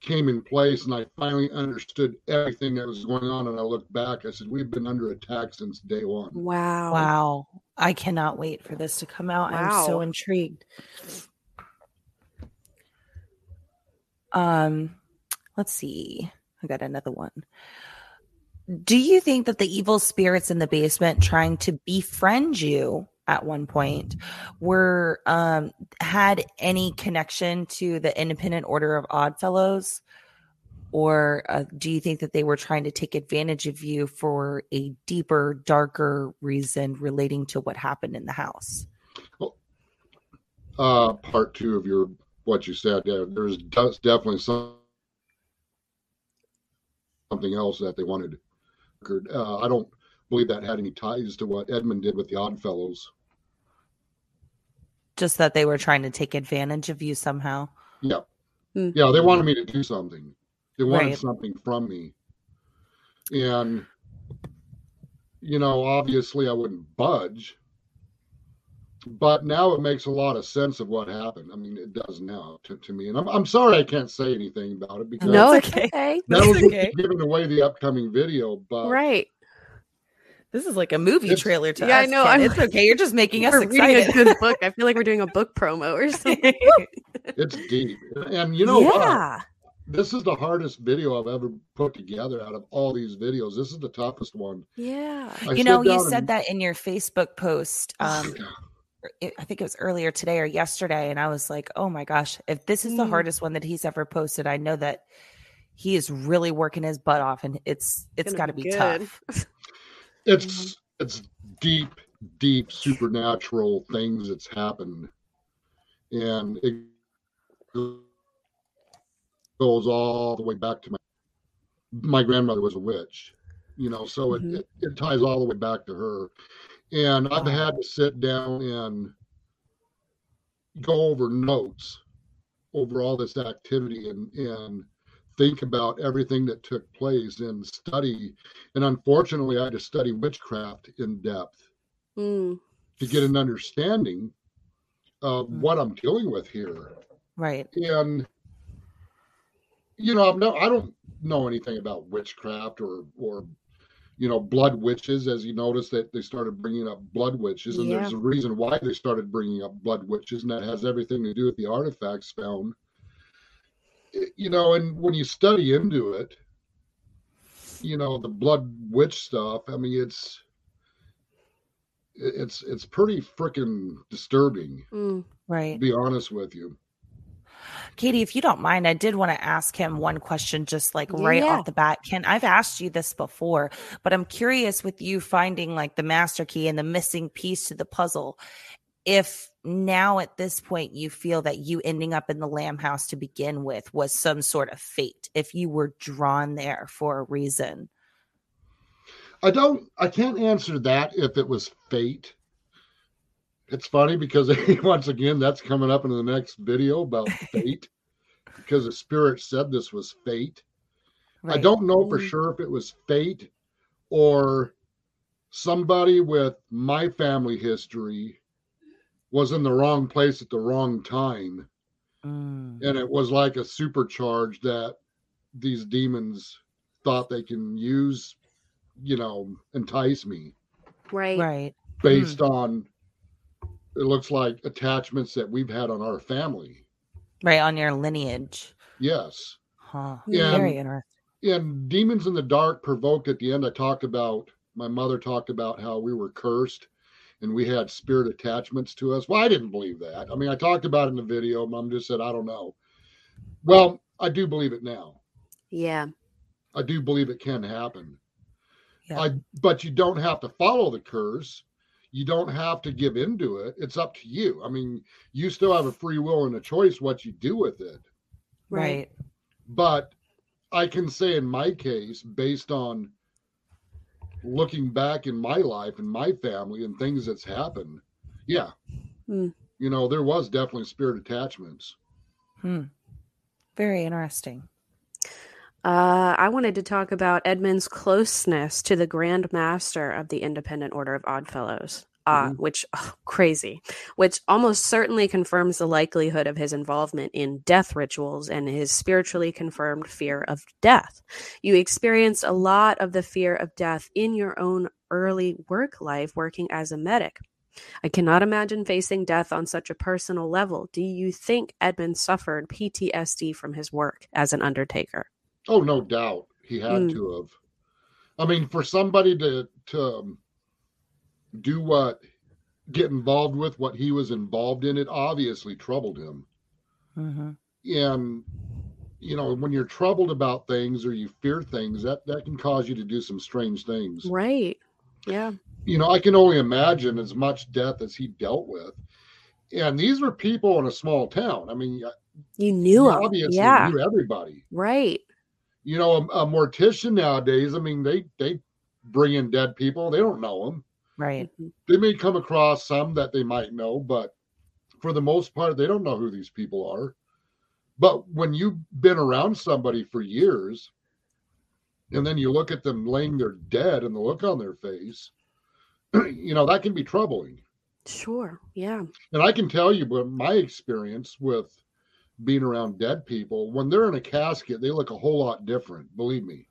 came in place and I finally understood everything that was going on. And I looked back, I said, We've been under attack since day one.
Wow.
Wow. I cannot wait for this to come out. I'm so intrigued. Um, let's see. I got another one. Do you think that the evil spirits in the basement trying to befriend you at one point were um had any connection to the independent order of odd fellows or uh, do you think that they were trying to take advantage of you for a deeper, darker reason relating to what happened in the house?
Uh, part two of your what you said. Yeah, there's definitely some something else that they wanted. Uh, I don't believe that had any ties to what Edmund did with the Oddfellows.
Just that they were trying to take advantage of you somehow.
Yeah,
Hmm.
yeah, they wanted me to do something. They wanted
Right.
something from me, and you know, obviously, I wouldn't budge. But now it makes a lot of sense of what happened. I mean, it does now to, to me, and I'm I'm sorry I can't say anything about it because
No,
okay.
okay.
that
That's
was
okay.
giving away the upcoming video. But
Right.
This is like a movie
It's-
trailer to
Yeah, I
us.
know, I'm-
It's okay. You're just making us
We're reading a good book. I feel like we're doing a book promo or something.
it's deep, and you know what?
yeah.
This is the hardest video I've ever put together out of all these videos. This is the toughest one.
Yeah.
I
you know, you said
and-
that in your Facebook post. Um,
Yeah.
it- I think it was earlier today or yesterday, and I was like, "Oh my gosh! If this is the
Mm.
hardest one that he's ever posted, I know that he is really working his butt off, and it's it's
Gonna
got to
be
be tough."
It's it's deep, deep supernatural things that's happened, and it goes all the way back to my my grandmother was a witch, you know, so it,
Mhm.
it, it ties all the way back to her. And I've had to sit down and go over notes over all this activity and and think about everything that took place and study. And unfortunately, I had to study witchcraft in depth
Mm.
to get an understanding of
Mm.
what I'm dealing with here.
Right?
And you know, I'm no, I don't know anything about witchcraft or or you know blood witches. As you notice that they started bringing up blood witches, and
Yeah.
there's a reason why they started bringing up blood witches, and that has everything to do with the artifacts found. You know, and when you study into it, you know the blood witch stuff. I mean, it's it's it's pretty freaking disturbing.
Mm.
To
Right.
be honest with you.
Katie, if you don't mind, I did want to ask him one question just like right
Yeah.
off the bat. Ken, I've asked you this before, but I'm curious with you finding like the master key and the missing piece to the puzzle. If now at this point you feel that you ending up in the Lamb House to begin with was some sort of fate, if you were drawn there for a reason.
I don't. I can't answer that if it was fate. It's funny because once again, that's coming up in the next video about fate, because the spirit said this was fate. I don't know for
Mm.
sure if it was fate or somebody with my family history was in the wrong place at the wrong time,
Mm.
and it was like a supercharge that these demons thought they can use, you know, entice me.
Right.
Right.
based on it looks like attachments that we've had on our family.
Right. On your lineage.
Yes.
Huh.
Yeah.
Very interesting.
And Demons in the Dark provoked at the end, I talked about my mother talked about how we were cursed and we had spirit attachments to us. Well, I didn't believe that. I mean, I talked about it in the video. Mom just said, I don't know. Well, I do believe it now.
Yeah.
I do believe it can happen.
Yeah.
I but you don't have to follow the curse. You don't have to give into it. It's up to you. I mean, you still have a free will and a choice what you do with it.
Right.
But I can say in my case, based on looking back in my life and my family and things that's happened, yeah.
Hmm.
You know, there was definitely spirit attachments.
Hmm. Very interesting.
Uh, I wanted to talk about Edmund's closeness to the Grand Master of the Independent Order of Oddfellows, uh,
Mhm.
which oh, crazy, which almost certainly confirms the likelihood of his involvement in death rituals and his spiritually confirmed fear of death. You experienced a lot of the fear of death in your own early work life working as a medic. I cannot imagine facing death on such a personal level. Do you think Edmund suffered PTSD from his work as an undertaker?
Oh, no doubt he had
Mm.
to have. I mean, for somebody to to um, do what, get involved with what he was involved in, it obviously troubled him.
hmm
And you know, when you're troubled about things or you fear things, that that can cause you to do some strange things.
Right. Yeah.
You know, I can only imagine as much death as he dealt with. And these were people in a small town. I mean,
You knew him.
obviously
Yeah.
knew everybody.
Right.
You know, a, a mortician nowadays, I mean, they they bring in dead people. They don't know them.
Right. Mm-hmm.
They may come across some that they might know, but for the most part, they don't know who these people are. But when you've been around somebody for years, and then you look at them laying there dead and the look on their face, you know, that can be troubling.
Sure. Yeah.
And I can tell you, but my experience with being around dead people, when they're in a casket, they look a whole lot different. Believe me.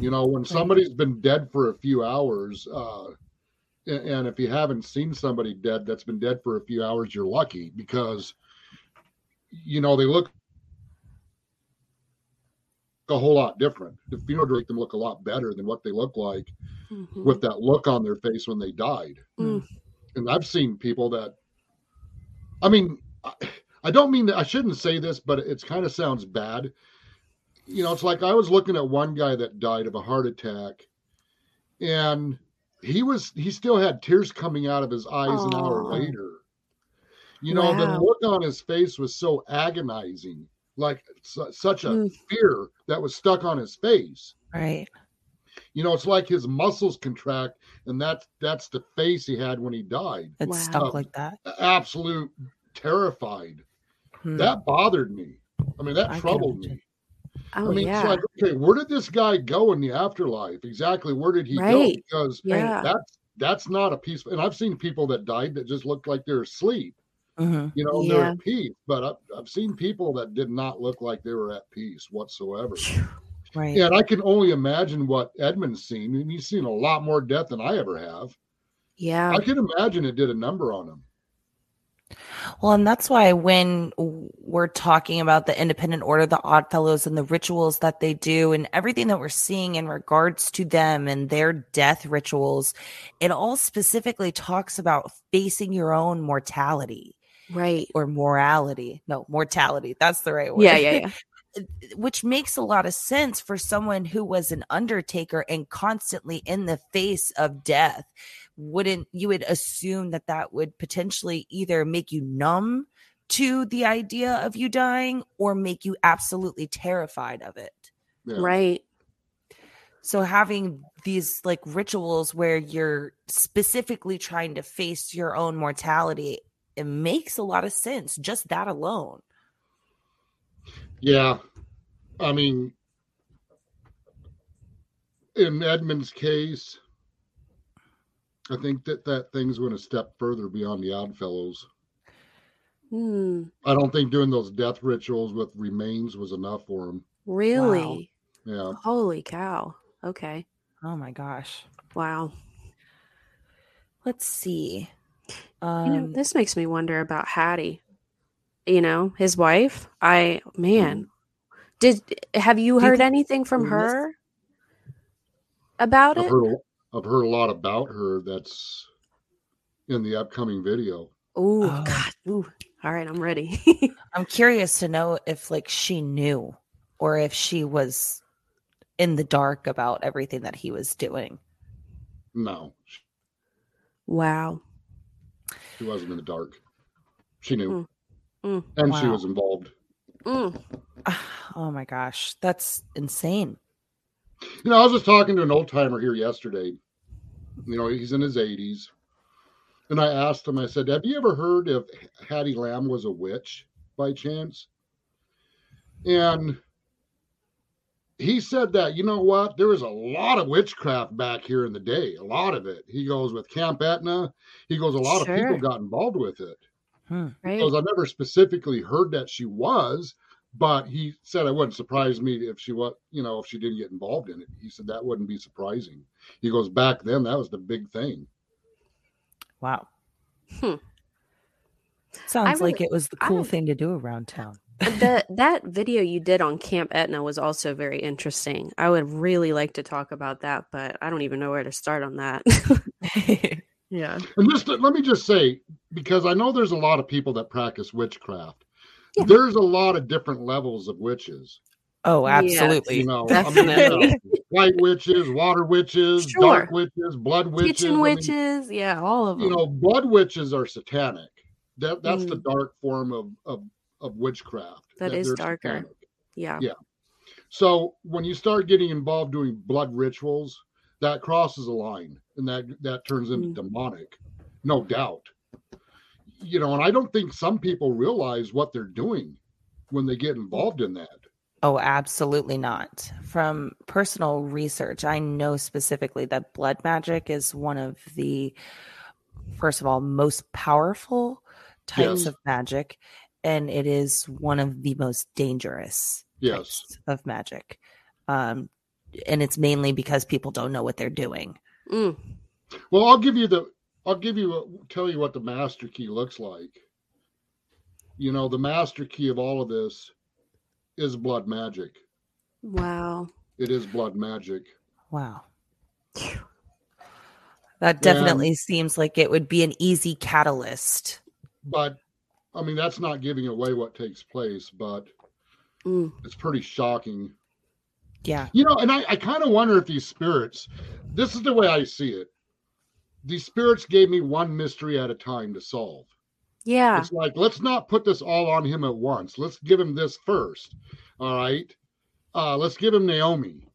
You know, when somebody's been dead for a few hours, uh, and if you haven't seen somebody dead that's been dead for a few hours, you're lucky because, you know, they look a whole lot different. The funeral make them look a lot better than what they look like
Mhm.
with that look on their face when they died.
Mm.
And I've seen people that, I mean, I, I don't mean that I shouldn't say this, but it's kind of sounds bad. You know, it's like I was looking at one guy that died of a heart attack, and he was he still had tears coming out of his eyes an hour later. You know, the look on his face was so agonizing, like su- such a
Mm.
fear that was stuck on his face
Right.
you know it's like his muscles contract and that's that's the face he had when he died
It's
Wow.
stuck like that.
absolute terrified
Hmm.
that bothered me i mean that
I
troubled me
Oh
i mean
yeah.
it's like okay where did this guy go in the afterlife exactly where did he go because
Yeah.
that's that's not a peaceful and i've seen people that died that just looked like they're asleep
Mhm.
you know they're at peace but I've, I've seen people that did not look like they were at peace whatsoever
Right.
and i can only imagine what edmund's seen and he's seen a lot more death than i ever have
yeah.
I can imagine it did a number on him.
Well, and that's why when we're talking about the independent order, the odd fellows, and the rituals that they do, and everything that we're seeing in regards to them and their death rituals, it all specifically talks about facing your own mortality
Right.
or morality. No, mortality. That's the right word.
Yeah. Yeah. Yeah.
Which makes a lot of sense for someone who was an undertaker and constantly in the face of death. Wouldn't you would assume that that would potentially either make you numb to the idea of you dying or make you absolutely terrified of it?
Yeah.
Right.
So having these like rituals where you're specifically trying to face your own mortality, it makes a lot of sense. Just that alone.
Yeah. I mean, in Edmund's case, I think that that thing's went a step further beyond the Oddfellows.
Hmm.
I don't think doing those death rituals with remains was enough for him.
Really?
Yeah.
Holy cow. Okay.
Oh my gosh.
Wow.
Let's see.
You
Um,
know, this makes me wonder about Hattie. You know, his wife. I man, mm. did have you heard anything from her about
I've
it?
heard, a- I've heard a lot about her that's in the upcoming video.
Oh
Oh.
God. Ooh. All right, I'm ready.
I'm curious to know if like she knew or if she was in the dark about everything that he was doing.
No,
wow.
she wasn't in the dark. She knew. Hmm.
Mm.
And she was involved.
Mm.
Oh my gosh, that's insane.
You know, I was just talking to an old timer here yesterday. You know, he's in his 80s. And I asked him, I said, Have you ever heard if Hattie Lamb was a witch by chance? And he said that, you know what? There was a lot of witchcraft back here in the day, a lot of it. He goes, With Camp Etna, he goes, A lot of people got involved with it.
Hmm.
Right.
Because I never specifically heard that she was, but he said it wouldn't surprise me if she was, you know, if she didn't get involved in it. He said that wouldn't be surprising. He goes back then that was the big thing.
Wow.
Hmm.
Sounds like it was the cool thing to do around town.
the that video you did on Camp Etna was also very interesting. I would really like to talk about that, but I don't even know where to start on that. yeah.
And just let me just say, because I know there's a lot of people that practice witchcraft.
Yeah.
there's a lot of different levels of witches.
Oh,
Yeah.
absolutely.
You know, I mean, you know, white witches, water witches,
Sure.
dark witches, blood witches.
Kitchen
I mean,
witches. yeah, all of them.
you know, blood witches are satanic. That that's the
Mm.
dark form of of, of witchcraft.
That is darker.
satanic.
yeah.
yeah. So when you start getting involved doing blood rituals, that crosses a line, and that that turns into
Mm.
demonic, no doubt. You know, and I don't think some people realize what they're doing when they get involved in that.
Oh, absolutely not. From personal research, I know specifically that blood magic is one of the, first of all, most powerful types
Yes.
of magic, and it is one of the most dangerous
Yes.
types of magic. Um, and it's mainly because people don't know what they're doing.
Mm.
Well, I'll give you the I'll give you tell you what the master key looks like. You know, the master key of all of this is blood magic.
Wow.
It is blood magic.
Wow. That definitely seems like it would be an easy catalyst.
But I mean, that's not giving away what takes place, but
Mm.
it's pretty shocking.
Yeah.
You know, and I, I kind of wonder if these spirits, this is the way I see it. These spirits gave me one mystery at a time to solve.
Yeah.
It's like, let's not put this all on him at once. Let's give him this first. All right. Uh, let's give him Naomi.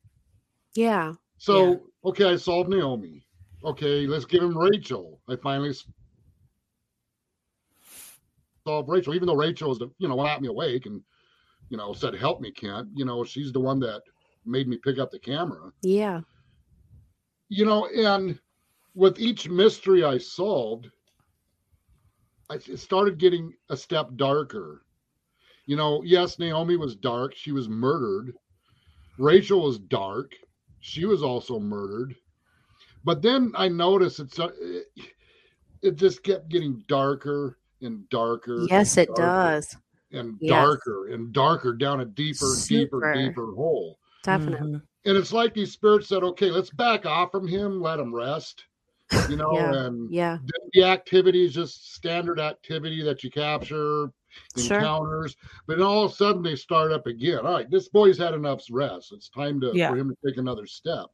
Yeah.
So,
Yeah.
okay, I solved Naomi. Okay, let's give him Rachel. I finally solved Rachel, even though Rachel is the, you know, whacked me awake and, you know, said, help me, Kent. You know, she's the one that made me pick up the camera.
Yeah.
You know, and with each mystery I solved, I started getting a step darker. You know, yes, Naomi was dark. She was murdered. Rachel was dark. She was also murdered. But then I noticed it's uh, it, it just kept getting darker and darker.
Yes,
and
it
darker
does.
And
Yes.
darker and darker down a deeper, deeper, deeper hole.
Definitely.
Mhm.
And it's like these spirits said, okay, let's back off from him, let him rest. You know,
Yeah.
and
Yeah.
the- the activity is just standard activity that you capture,
Sure.
encounters, but then all of a sudden they start up again. All right, this boy's had enough rest. It's time to
Yeah.
for him to take another step.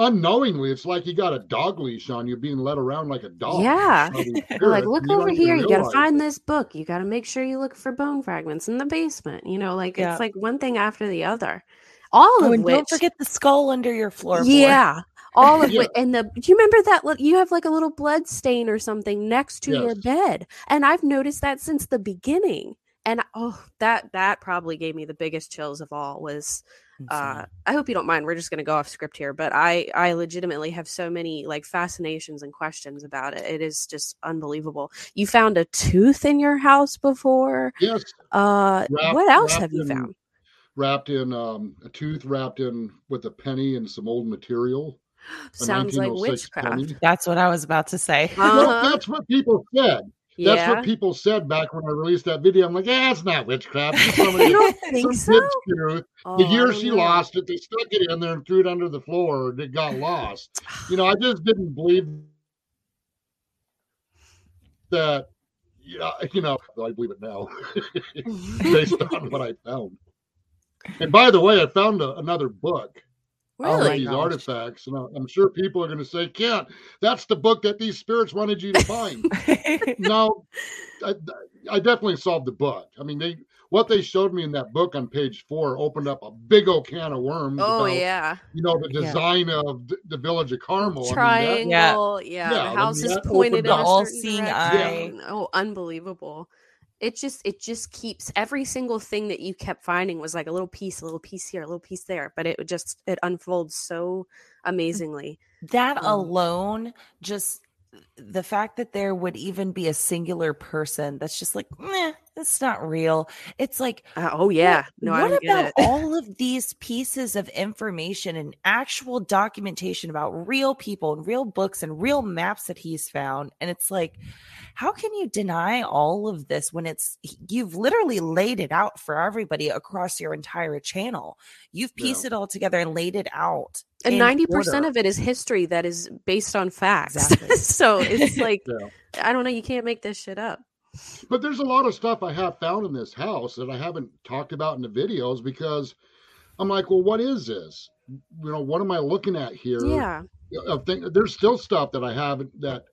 Unknowingly, it's like you got a dog leash on you, being led around like a dog.
Yeah.
by these
They're like, look over here. You got to find this book. You got to make sure you look for bone fragments in the basement. You know, like
Yeah.
it's like one thing after the other. All
Oh,
of
and
which,
don't forget the skull under your floorboard.
yeah, all of
Yeah.
which, and the. Do you remember that? You have like a little blood stain or something next to your bed, and I've noticed that since the beginning. And oh, that that probably gave me the biggest chills of all was uh i hope you don't mind we're just going to go off script here but i i legitimately have so many like fascinations and questions about it it is just unbelievable you found a tooth in your house before
Yes,
uh
Wrapped-
what else have you
in-
found
wrapped in um, a tooth wrapped in with a penny and some old material.
sounds like witchcraft
penny.
That's what I was about to say.
Uh-huh.
that's what people said. That's
yeah
what people said back when I released that video. I'm like, yeah, it's not witchcraft. It's
you don't think so
kid's truth.
Oh,
the
I
year she
know.
lost it, they stuck it in there and threw it under the floor. and It got lost. You know, I just didn't believe that. Yeah, you know, I believe it now based on what I found. And by the way, I found a, another book
Oh
with
my
really
these
gosh.
artifacts, and I- I'm sure people are going to say, "Kent." that's the book that these spirits wanted you to find." no, I, I definitely solved the book. I mean, they what they showed me in that book on page four opened up a big old can of worms.
oh
about,
yeah
you know the
Yeah.
design of th- the village of Carmel. I mean, that-
triangle yeah,
Yeah, I mean,
is pointed in
opened
a
all-seeing
direction. oh unbelievable it just it just keeps every single thing that you kept finding was like a little piece a little piece here a little piece there but it would just it unfolds so amazingly.
that
Um,
alone just the fact that there would even be a singular person that's just like meh, it's not real. It's like
Uh, oh yeah. No i
what
don't get
about
it.
all of these pieces of information and actual documentation about real people and real books and real maps that he's found? And it's like how can you deny all of this when it's you've literally laid it out for everybody across your entire channel. You've
Yeah.
pieced it all together and laid it out
and 90% of it is history that is based on facts.
Exactly.
so it's like
Yeah.
i don't know you can't make this shit up
But there's a lot of stuff I have found in this house that I haven't talked about in the videos because I'm like, well, what is this? You know, what am I looking at here?
Yeah.
of thing, there's still stuff that I haven't that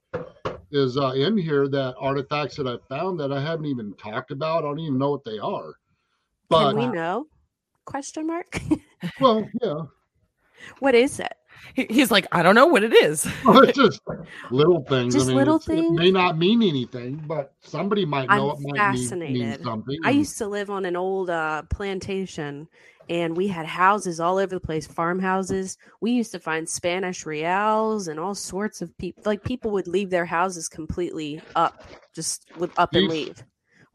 is uh, in here that artifacts that I found that I haven't even talked about. I don't even know what they are. But
Can we know? Question mark.
well, yeah,
what is it?
He- He's like, I don't know what it is.
it's just little things.
Just
I mean,
little
it's- It may not mean anything, but somebody might
I'm
know it might mean, mean something.
I used to live on an old uh, plantation and we had houses all over the place, farmhouses. We used to find Spanish reals and all sorts of people. Like people would leave their houses completely up, just would up and leave.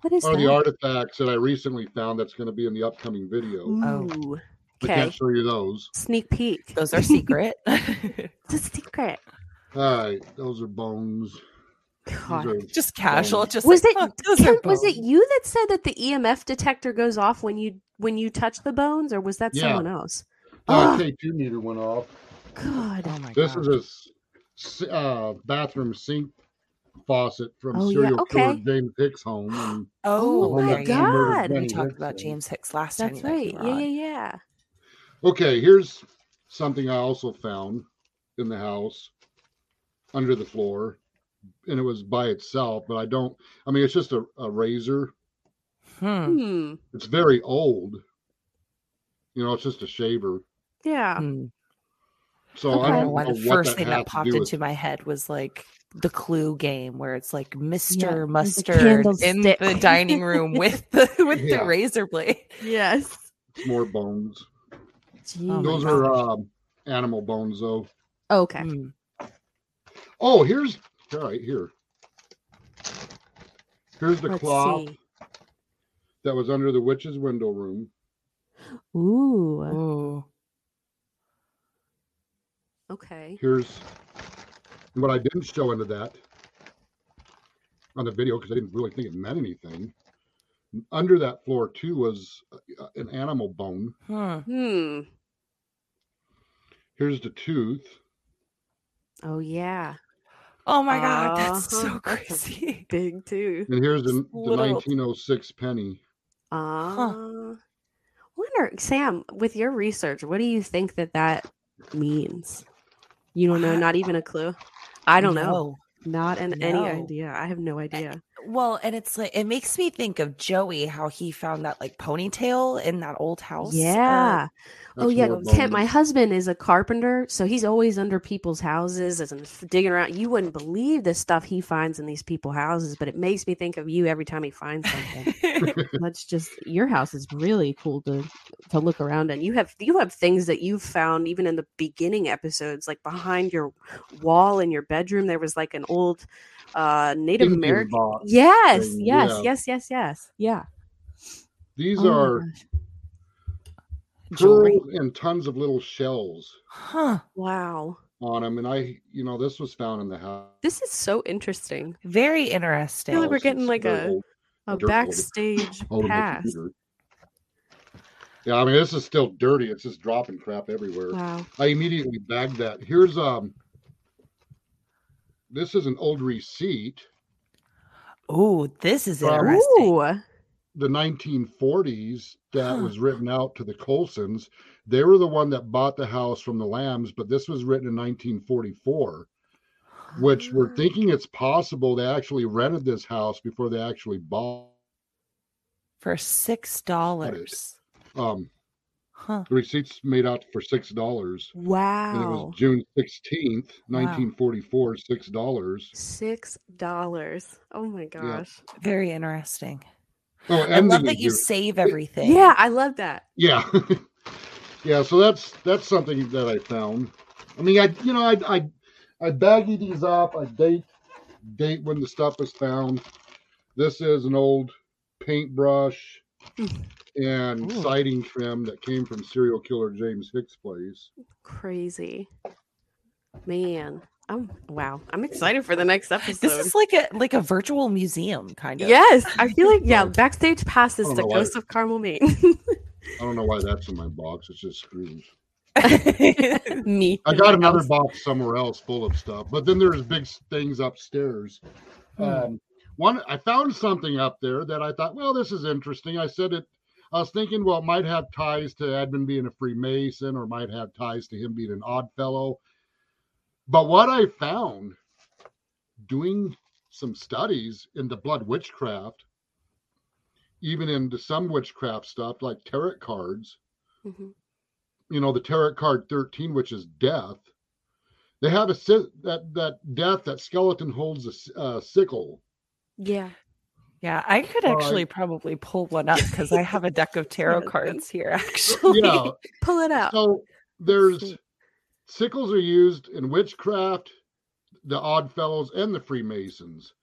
What is
are the artifacts that I recently found that's going to be in the upcoming video.
Oh.
Ooh.
I can't show you those.
Sneak peek.
Those are secret.
It's a secret.
All right, those are bones. These
God.
are
just casual.
bones.
Just
Was
like,
it
"Oh, those
was it you that said that the EMF detector goes off when you when you touch the bones, or was that
Yeah.
someone else?
Uh,
Ah.
K2 meter went off.
God.
Oh my God.
This
God.
is a uh, bathroom sink faucet from
Oh, yeah,
serial killer. James Hicks' home. And
Oh,
Oh my
there you go.
God.
We talked
Hicks
about. James Hicks last time.
That's right.
were
Yeah, yeah, yeah.
Okay, here's something I also found in the house under the floor. And it was by itself, but I don't, I mean, it's just a, a razor.
Hmm.
Hmm.
It's very old. You know, it's just a shaver.
Yeah.
Hmm.
So
Okay.
I
I don't
don't
know why the
what
first
that
thing that popped
do with-
into my head was like the clue game where it's like Mr.
Yeah, with the
Mustard in the dining room with the with
Yeah.
the razor blade.
Yes.
It's more bones.
Oh my
Those are um, animal bones, though.
okay.
Hmm.
Oh, here's all right here. Here's the
Let's
cloth
see.
that was under the witch's window room.
Ooh.
Ooh.
Okay.
Here's what I didn't show into that on the video because I didn't really think it meant anything. Under that floor too was uh, an animal bone.
Hmm.
Hmm.
Here's the tooth.
Oh yeah.
Oh my god, that's
Uh-huh.
so
That's a
crazy.
Big too.
And here's the, the
Little-
1906 penny.
Uh, wonder, Sam, with your research, what do you think that that means? You don't know, not even a clue. I don't know. Not an any idea. I have no idea.
Well, and it's like it makes me think of Joey, how he found that like ponytail in that old house.
Uh, yeah. oh yeah, Kent. My husband is a carpenter, so he's always under people's houses and f- digging around. You wouldn't believe the stuff he finds in these people's houses, but it makes me think of you every time he finds something. That's just your house is really cool to to look around and you have you have things that you've found even in the beginning episodes like behind your wall in your bedroom there was like an old uh Native
Indian
American
box
Yes,
thing,
yes,
yeah.
yes, yes, yes. Yeah.
These
Oh
are
gosh.
Jewelry.
pearls and tons of little shells
Huh.
Wow.
on them. And I, you know, this was found in the house.
This is so interesting.
Very interesting.
I feel like we're
It's
getting like a-
old-
A backstage
old
pass.
computer. Yeah, I mean this is still dirty. It's just dropping crap everywhere.
Wow.
I immediately bagged that. Here's um this is an old receipt,
Oh, this is interesting.
Ooh.
the 1940s that
Huh.
was written out to the Colsons. They were the one that bought the house from the Lambs, but this was written in 1944, which we're thinking it's possible they actually rented this house before they actually bought.
for six dollars.
Um,
Huh.
the receipts made out for six dollars, Wow. and it was June 16th, 1944, six dollars.
Six dollars. Oh my gosh.
Very interesting.
Oh,
I love that you save everything.
Yeah, I love that.
Yeah, yeah. So that's that's something that I found. I mean, I you know I I I baggy these up. I date date when the stuff was found. This is an old paintbrush hmm. And
Ooh.
siding trim that came from serial killer James Hicks' place.
Crazy. Man. I'm wow. I'm excited for the next episode.
This is like a like a virtual museum kind of.
Yes, I feel like yeah. Backstage passes
I
to. Ghost of Carmel, Maine.
I don't know why that's in my box. It's just screws.
Me.
I got another box somewhere else full of stuff, but then there's big things upstairs.
Hmm.
Um, one I found something up there that I thought, well, this is interesting. I said it. I was thinking, well, it might have ties to Edmund being a Freemason, or might have ties to him being an odd fellow. But what I found doing some studies into blood witchcraft, even into some witchcraft stuff like tarot cards,
Mhm.
you know, the tarot card 13, which is death. They have a that that death that skeleton holds a a sickle.
Yeah.
Yeah, I could
All
actually
right.
probably pull one up because I have a deck of tarot cards here. Actually,
Yeah.
Pull it out.
So there's sickles are used in witchcraft, the Odd Fellows, and the Freemasons,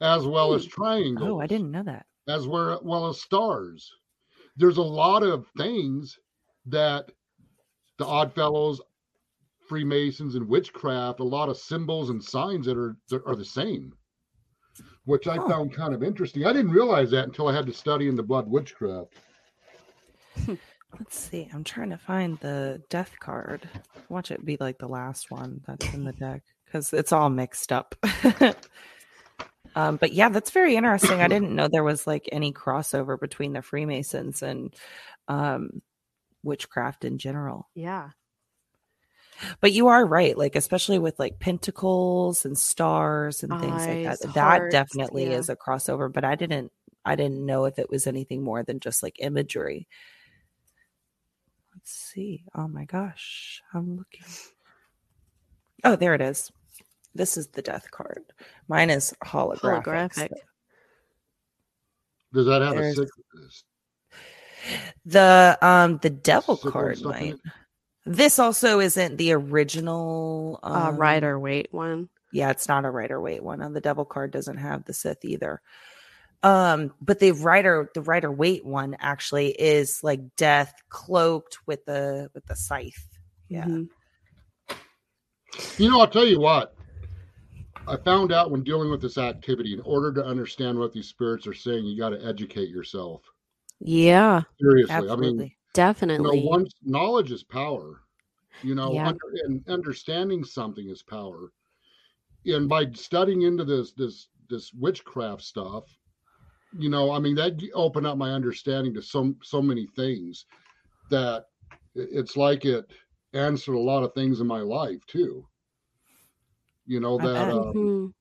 as well as triangles.
oh, I didn't know that.
as well, well as stars. There's a lot of things that the Odd Fellows, Freemasons, and witchcraft, a lot of symbols and signs that are that are the same, which I
Huh.
found kind of interesting. I didn't realize that until I had to study in the blood witchcraft.
Let's see. I'm trying to find the death card. Watch it be like the last one that's in the deck because it's all mixed up. um, but yeah, that's very interesting. I didn't know there was like any crossover between the Freemasons and um, witchcraft in general.
Yeah.
But you are right, like especially with like pentacles and stars and things like
Eyes,
that. That
hearts,
definitely
yeah.
is a crossover. But I didn't, I didn't know if it was anything more than just like imagery. Let's see. Oh my gosh, I'm looking. Oh, there it is. This is the death card. Mine is holographic.
Holographic.
so-
Does that have
There's-
a six?
The um the devil
sickle
card
stuff
might.
It?
This also isn't the original
Uh,
um,
Rider-Waite one.
Yeah, it's not a Rider-Waite one. And the devil card doesn't have the scythe either. Um, but the rider, the Rider-Waite one actually is like death cloaked with the with the scythe. Yeah.
Mhm.
You know, I'll tell you what. I found out when dealing with this activity, in order to understand what these spirits are saying, you got to educate yourself.
Yeah,
Seriously,
Absolutely.
I mean, you
definitely.
know, once knowledge is power. You know,
Yeah.
under, and understanding something is power. And by studying into this this this witchcraft stuff, you know, I mean that opened up my understanding to so so many things that it's like it answered a lot of things in my life too. You know that um,
Mhm.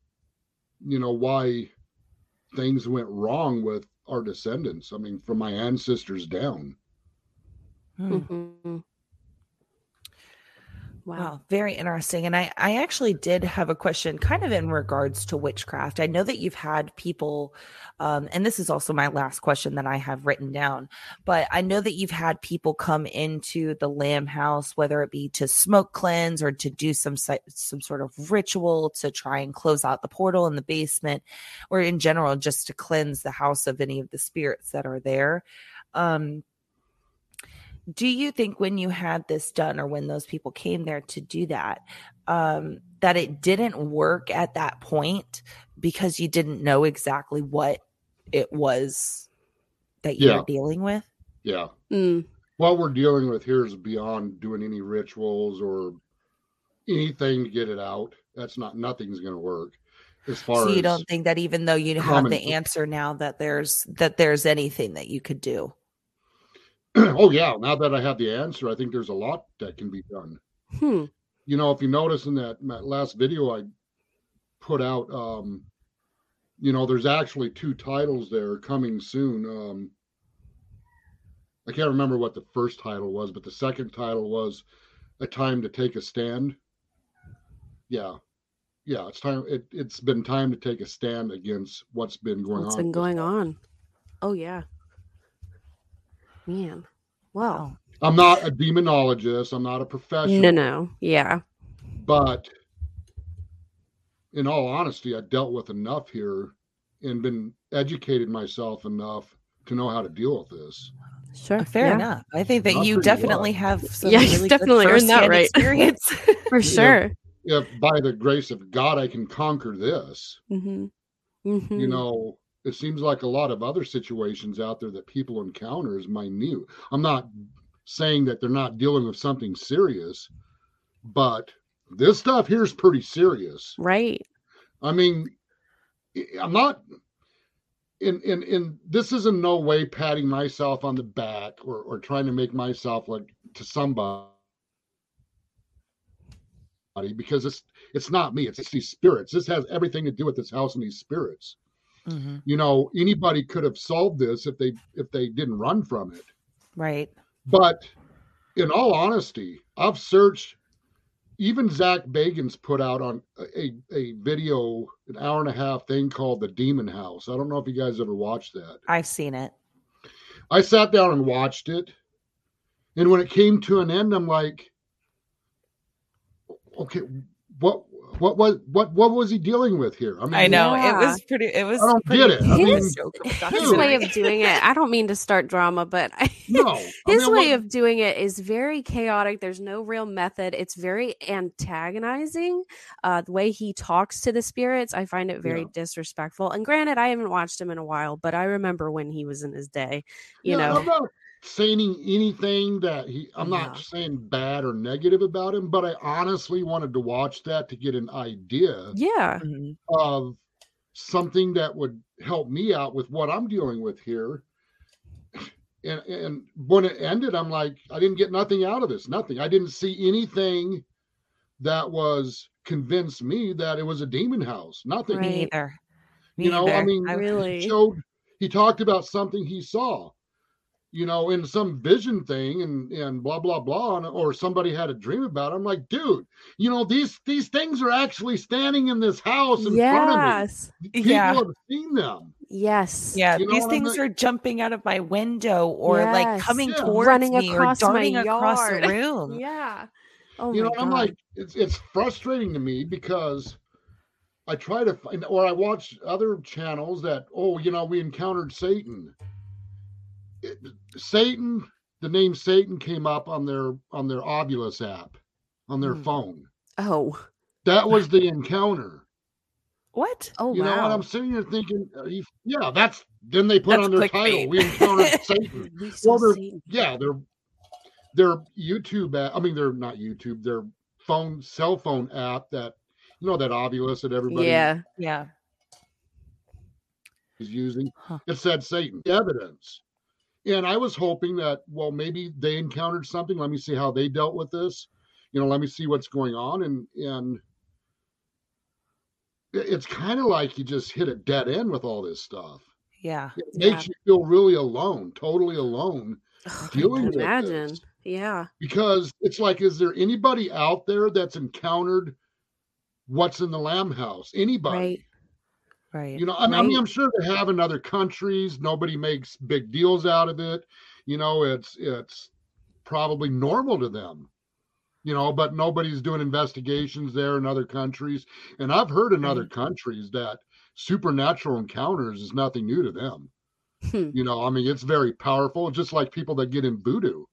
you know why things went wrong with our descendants. I mean, from my ancestors down.
Hmm.
Mhm. Wow.
Wow, very interesting. And I, I actually did have a question kind of in regards to witchcraft. I know that you've had people, um, and this is also my last question that I have written down, but I know that you've had people come into the Lamb House, whether it be to smoke cleanse or to do some some sort of ritual to try and close out the portal in the basement, or in general just to cleanse the house of any of the spirits that are there. Um, do you think when you had this done or when those people came there to do that um that it didn't work at that point because you didn't know exactly what it was that you
Yeah.
were dealing with
Yeah.
Mm.
what we're dealing with here is beyond doing any rituals or anything to get it out. That's not nothing's going to work as far
so you
as
don't think that even though you have the answer now that there's that there's anything that you could do
oh yeah. Now that I have the answer, I think there's a lot that can be done.
Hmm.
You know, if you notice in that, last video I put out, um, you know, there's actually two titles there coming soon. Um, I can't remember what the first title was, but the second title was "A Time to Take a Stand." Yeah, yeah, it's time. It, it's been time to take a stand against what's been going
What's
on.
been
with this
going on? Oh yeah. Man. Well.
I'm not a demonologist. I'm not a professional.
No, no. Yeah.
but in all honesty, I dealt with enough here and been educated myself enough to know how to deal with this.
Sure.
fair
yeah,
enough i think that
Not
you
pretty well.
definitely have some
Yeah, you
really good
definitely earned that
firsthand
right.
experience
For sure.
If by the grace of God I can conquer this,
Mm-hmm. Mm-hmm.
you know, it seems like a lot of other situations out there that people encounter is minute. I'm not saying that they're not dealing with something serious, but this stuff here is pretty serious.
Right.
I mean, I'm not. in in in this is in no way patting myself on the back or or trying to make myself like to somebody because it's it's not me it's, it's these spirits this has everything to do with this house and these spirits
Mhm.
you know anybody could have solved this if they if they didn't run from it
Right.
but in all honesty i've searched even Zak Bagans put out on a, a video an hour and a half thing called the demon house i don't know if you guys ever watched that
I've seen it.
I sat down and watched it. And when it came to an end, I'm like, okay, what what what what what was he dealing with here? I mean,
I know
Yeah.
it was pretty. It was.
I don't
pretty
get it. I mean,
His-
joke
His way of doing it, I don't mean to start drama, but I,
no. I
his
mean,
way
what-
of doing it is very chaotic. There's no real method. It's very antagonizing. Uh, the way he talks to the spirits, I find it very
Yeah.
disrespectful. And granted, I haven't watched him in a while, but I remember when he was in his day. You
yeah,
know,
I'm not saying anything that he. I'm not saying bad or negative about him, but I honestly wanted to watch that to get an idea
yeah,
Mhm.
of something that would help me out with what I'm dealing with here. And and when it ended, I'm like, I didn't get nothing out of this. Nothing. I didn't see anything that was convinced me that it was a demon house. Nothing.
Right.
Me either. Me
You know, I
either.
mean,
really.
He showed he talked about something he saw, you know, in some vision thing and and blah blah blah, and, or somebody had a dream about it. I'm like, dude, you know, these these things are actually standing in this house in front of me.
Yes,
People
Yeah.
have seen them.
yes,
Yeah,
You know
these
what I'm
things are jumping out of my window or like coming
Yeah.
towards
Running
me
across
or
my
darting across the
yard.
room.
yeah. Oh
you
my
know, I'm like, it's it's frustrating to me because I try to find, or I watch other channels that, oh, you know, we encountered Satan. It, Satan, the name Satan came up on their on their Ovilus app, on their
Hmm.
phone.
oh,
That was the encounter.
What?
oh
you know, and. I'm sitting here thinking, you, yeah, that's. Then they put
That's
on their
clickbait.
title, we encountered Satan.
We saw
Well, they're-
Satan.
yeah, they're their YouTube app. I mean, they're not YouTube. Their phone, cell phone app that you know that Ovilus that everybody
yeah,
Yeah.
is using.
Huh.
It said Satan evidence, and I was hoping that well, maybe they encountered something. Let me see how they dealt with this. You know, let me see what's going on, and and it's kind of like you just hit a dead end with all this stuff.
Yeah.
It
Yeah.
makes you feel really alone, totally alone.
Ugh,
dealing
I
with
can imagine.
this.
Yeah,
because it's like is there anybody out there that's encountered what's in the lamb house anybody
right.
Right.
you know I mean, I mean
Right.
i'm sure they have in other countries nobody makes big deals out of it you know it's it's probably normal to them you know but nobody's doing investigations there in other countries and i've heard in other countries that supernatural encounters is nothing new to them
Hmm.
you know i mean it's very powerful just like people that get in voodoo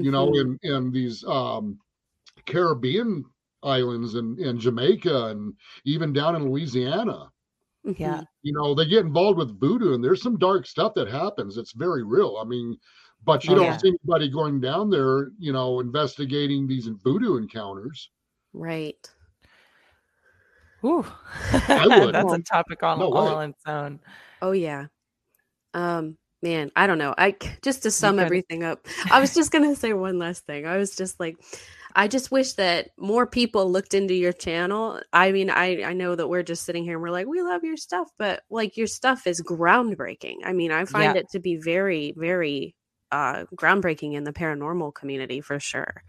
you know,
Mhm.
in in these um, Caribbean islands and in Jamaica and even down in Louisiana.
Mhm.
Yeah.
You know, they get involved with voodoo, and there's some dark stuff that happens. It's very real. I mean, but you
Oh,
don't
yeah.
see anybody going down there, you know, investigating these voodoo encounters.
right.
Ooh.
would.
That's a topic all,
No
all
way.
on its own.
Oh yeah. Um man, I don't know. I just to sum everything up. I was just going to say one last thing. I was just like I just wish that more people looked into your channel. I mean, I I know that we're just sitting here and we're like, "We love your stuff," but like your stuff is groundbreaking. I mean, I find
Yeah.
it to be very very uh groundbreaking in the paranormal community for sure.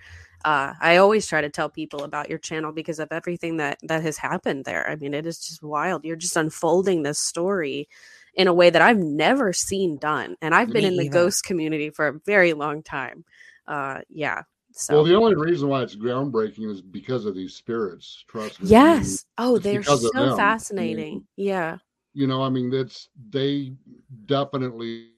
Uh, I always try to tell people about your channel because of everything that that has happened there. I mean, it is just wild. You're just unfolding this story in a way that I've never seen done, and I've been
Me
in the
either.
ghost community for a very long time. Uh, yeah. So
Well, the only reason why it's groundbreaking is because of these spirits. Trust me.
yes. Oh,
it's
they're so
of them. I mean,
fascinating. Yeah.
You know, I mean, that's they definitely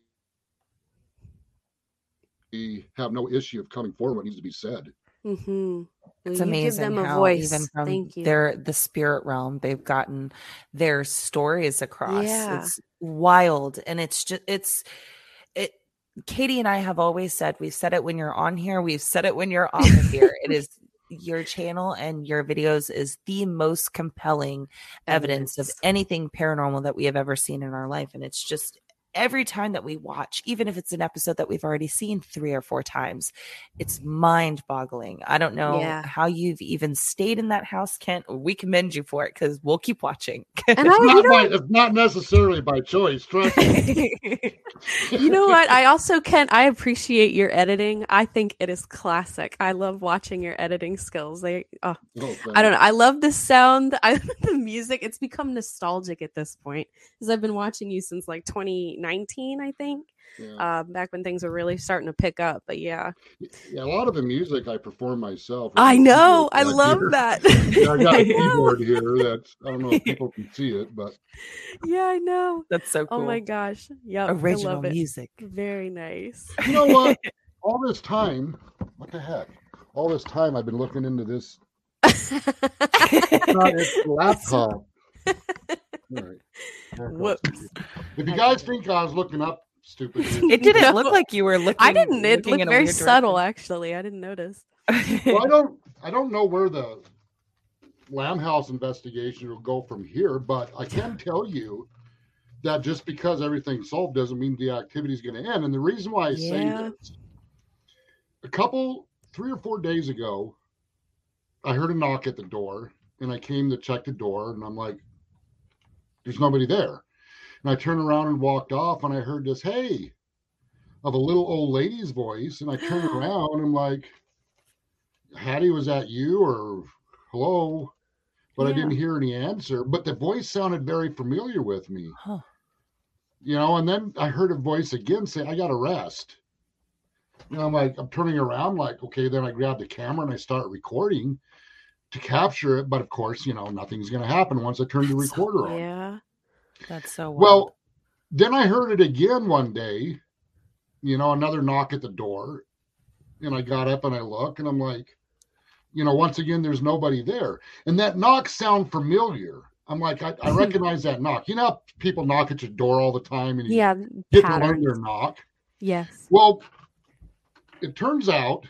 have no issue of coming forward what needs to be said.
Mm-hmm.
It's
you give
amazing
them a
how
voice.
even from
Thank you.
their the spirit realm they've gotten their stories across.
Yeah.
It's wild and it's just it's it Katie and I have always said we've said it when you're on here, we've said it when you're off of here. It is your channel and your videos is the most compelling evidence of anything paranormal that we have ever seen in our life. And it's just every time that we watch, even if it's an episode that we've already seen three or four times, it's mind boggling. I don't know
Yeah.
how you've even stayed in that house, Kent. We commend you for it because we'll keep watching.
And I,
It's
you
not,
know,
by, it's not necessarily by choice. Trust me.
you know what? I also Kent, I appreciate your editing. I think it is classic. I love watching your editing skills. They, oh,
Oh,
I don't know. I love the sound. I love the music. It's become nostalgic at this point because I've been watching you since like 2019, I think.
Yeah.
Uh, back when things were really starting to pick up. But yeah,
Yeah, a lot of the music I perform myself.
I know. I love
here.
that.
Yeah, I got a
I know.
keyboard here. That's I don't know if people can see it, but
Yeah, I know.
That's so cool.
Oh my gosh. Yep. I
Original
love it.
music.
Very nice.
you know what? All this time, what the heck? All this time I've been looking into this. Not its laptop. All right. There it goes.
Whoops.
If you guys think I was looking up stupid,
It didn't
No.
look like you were looking.
I didn't. It looked very subtle,
direction.
actually. I didn't notice.
well, I don't I don't know where the Lamb House investigation will go from here, but I can tell you that just because everything's solved doesn't mean the activity is going to end. And the reason why I say
Yeah.
this, a couple three or four days ago, I heard a knock at the door, and I came to check the door, and I'm like, "There's nobody there." And I turned around and walked off, and I heard this "Hey" of a little old lady's voice, and I turned around and I'm like, Hattie, was that you or hello? But I didn't hear any answer. But the voice sounded very familiar with me,
Huh.
you know. And then I heard a voice again say, I got to rest. And I'm like, I'm turning around, like, okay. Then I grab the camera and I start recording to capture it. But of course, you know, nothing's going to happen once I turn the
That's so
recorder on.
Yeah.
That's so wild.
Well, then I heard it again one day, you know, another knock at the door. And I got up and I look and I'm like, you know, once again, there's nobody there. And that knock sound familiar. I'm like, I, I recognize that knock. You know, people knock at your door all the time and you
Yeah.
get to learn their knock.
Yes.
Well, it turns out,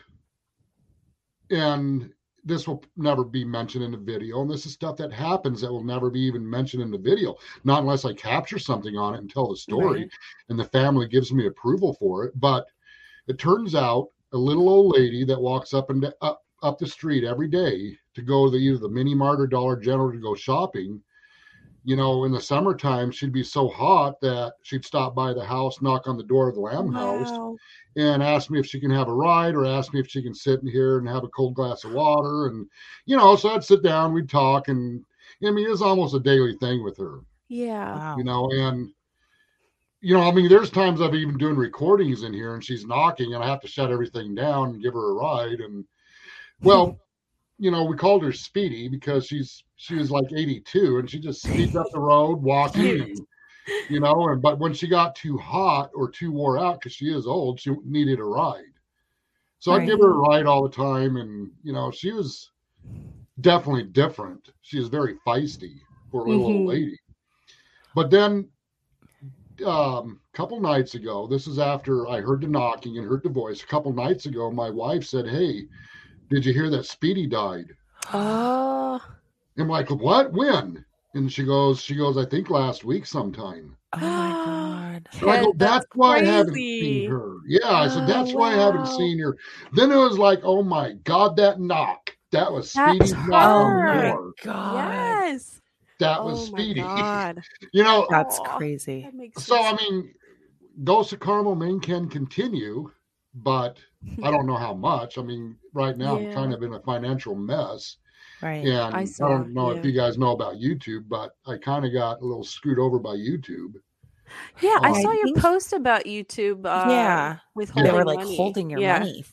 and this will never be mentioned in the video, and this is stuff that happens that will never be even mentioned in the video, not unless I capture something on it and tell the story,
Right.
and the family gives me approval for it. But it turns out a little old lady that walks up and up up the street every day to go to either the mini mart or Dollar General to go shopping. You know, in the summertime, she'd be so hot that she'd stop by the house, knock on the door of the lamb house,
Wow.
and ask me if she can have a ride or ask me if she can sit in here and have a cold glass of water. And, you know, so I'd sit down, we'd talk. And I mean, it was almost a daily thing with her,
Yeah.
wow.
you know, and, you know, I mean, there's times I've even doing recordings in here and she's knocking and I have to shut everything down and give her a ride. And, well, you know, we called her Speedy because she's, she was like 82 and she just speeds up the road walking you know, and but when she got too hot or too wore out because she is old, she needed a ride. So I'd give her a ride all the time, and you know, she was definitely different. She was very feisty for a little
Mhm.
old lady. But then, um, a couple nights ago, this is after I heard the knocking and heard the voice. A couple nights ago, my wife said, "Hey, did you hear that Speedy died?"
Oh.
I'm like, "What? When?" And she goes, "She goes, I think last week sometime."
oh my god.
And I go,
Ted,
that's, why I haven't seen her. Yeah, I said,
Oh,
that's why I oh,
haven't
seen her. Then it was like, oh my God, that knock. That was
That's
Speedy's knock on
her.
the oh door.
God.
Yes.
That was
oh
Speedy.
my God.
You know,
That's
Aw.
crazy.
That makes
so I mean, Ghost of Carmel Maine can continue, but I don't know how much. I mean, right now
Yeah.
I'm kind of in a financial mess.
Right.
And
I
I, don't know if you guys know about YouTube, but I kind of got a little screwed over by YouTube.
Yeah, I
Um,
saw your post about YouTube. Uh,
Yeah.
with
They
holding
were like
money.
holding your
yeah.
money.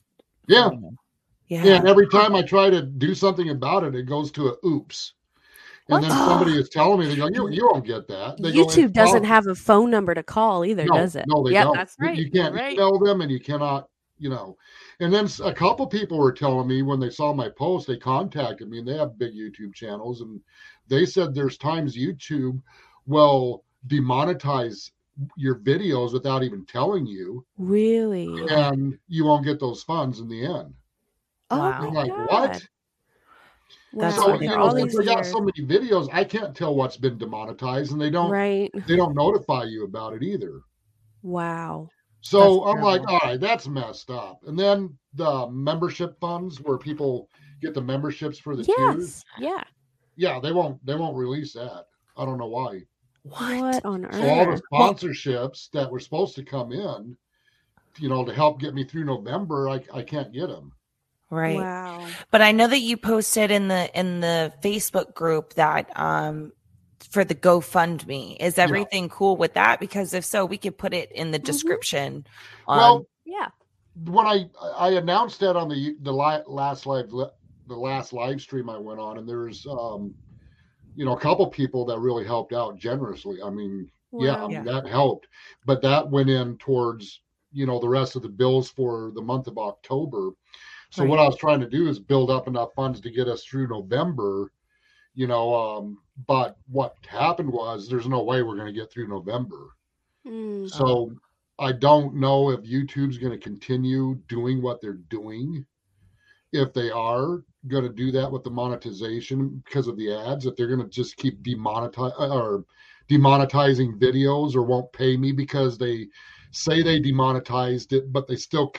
Yeah.
Yeah.
Yeah, and every time I try to do something about it, it goes to a oops. And
What?
then somebody is telling me, they go, you, you won't get that. They
YouTube
"It's
doesn't have a phone number to call either,
no,
does it?
No, they
yeah,
don't.
that's right.
You can't
You're right.
email them and you cannot, you know. And then a couple people were telling me when they saw my post, they contacted me and they have big YouTube channels. And they said there's times YouTube will demonetize your videos without even telling you,
Really?
and you won't get those funds in the end.
Oh
Wow.
like,
God.
what?
That's
So
why
you know, since
these
they got so many videos, I can't tell what's been demonetized, and they don't
Right.
they don't notify you about it either.
Wow.
So
That's
I'm like, all right, that's messed up. And then the membership funds where people get the memberships for the tiers,
Yes. Yeah.
yeah, they won't they won't release that. I don't know why.
What, on earth?
So all the sponsorships that were supposed to come in, you know, to help get me through November, I I can't get them.
Right.
Wow.
But I know that you posted in the in the Facebook group that um for the GoFundMe. Is everything cool with that? Because if so, we could put it in the
Mhm.
description.
Well,
Yeah.
when I I announced that on the the li- last live the last live stream I went on, and there's um, you know, a couple people that really helped out generously. I mean, yeah, I mean,
Yeah.
that helped, but that went in towards you know the rest of the bills for the month of October. So what I was trying to do is build up enough funds to get us through November. You know, um, but what happened was there's no way we're going to get through November.
Mm.
So I don't know if YouTube's going to continue doing what they're doing. If they are going to do that with the monetization because of the ads, if they're going to just keep demonetize or demonetizing videos or won't pay me because they say they demonetized it, but they still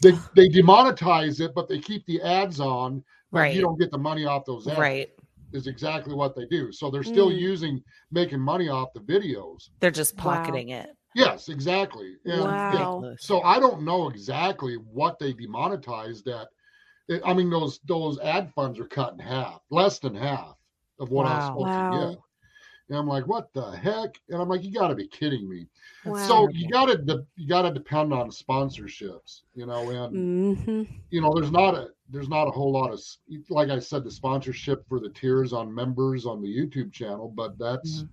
they they demonetize it, but they keep the ads on.
Right.
you don't get the money off those ads.
right.
Is exactly what they do. So they're still
Mm.
using making money off the videos.
They're just
Wow.
pocketing it.
Yes, exactly. And,
Wow.
Ridiculous.
so I don't know exactly what they demonetized that. I mean, those those ad funds are cut in half, less than half of what I was
Wow.
supposed
Wow.
to get. And I'm like, what the heck? And I'm like, you got to be kidding me.
That's
So you got to de- you got to depend on sponsorships, you know, and
hmm
you know, there's not a there's not a whole lot of like I said, the sponsorship for the tiers on members on the YouTube channel, but that's
Mhm.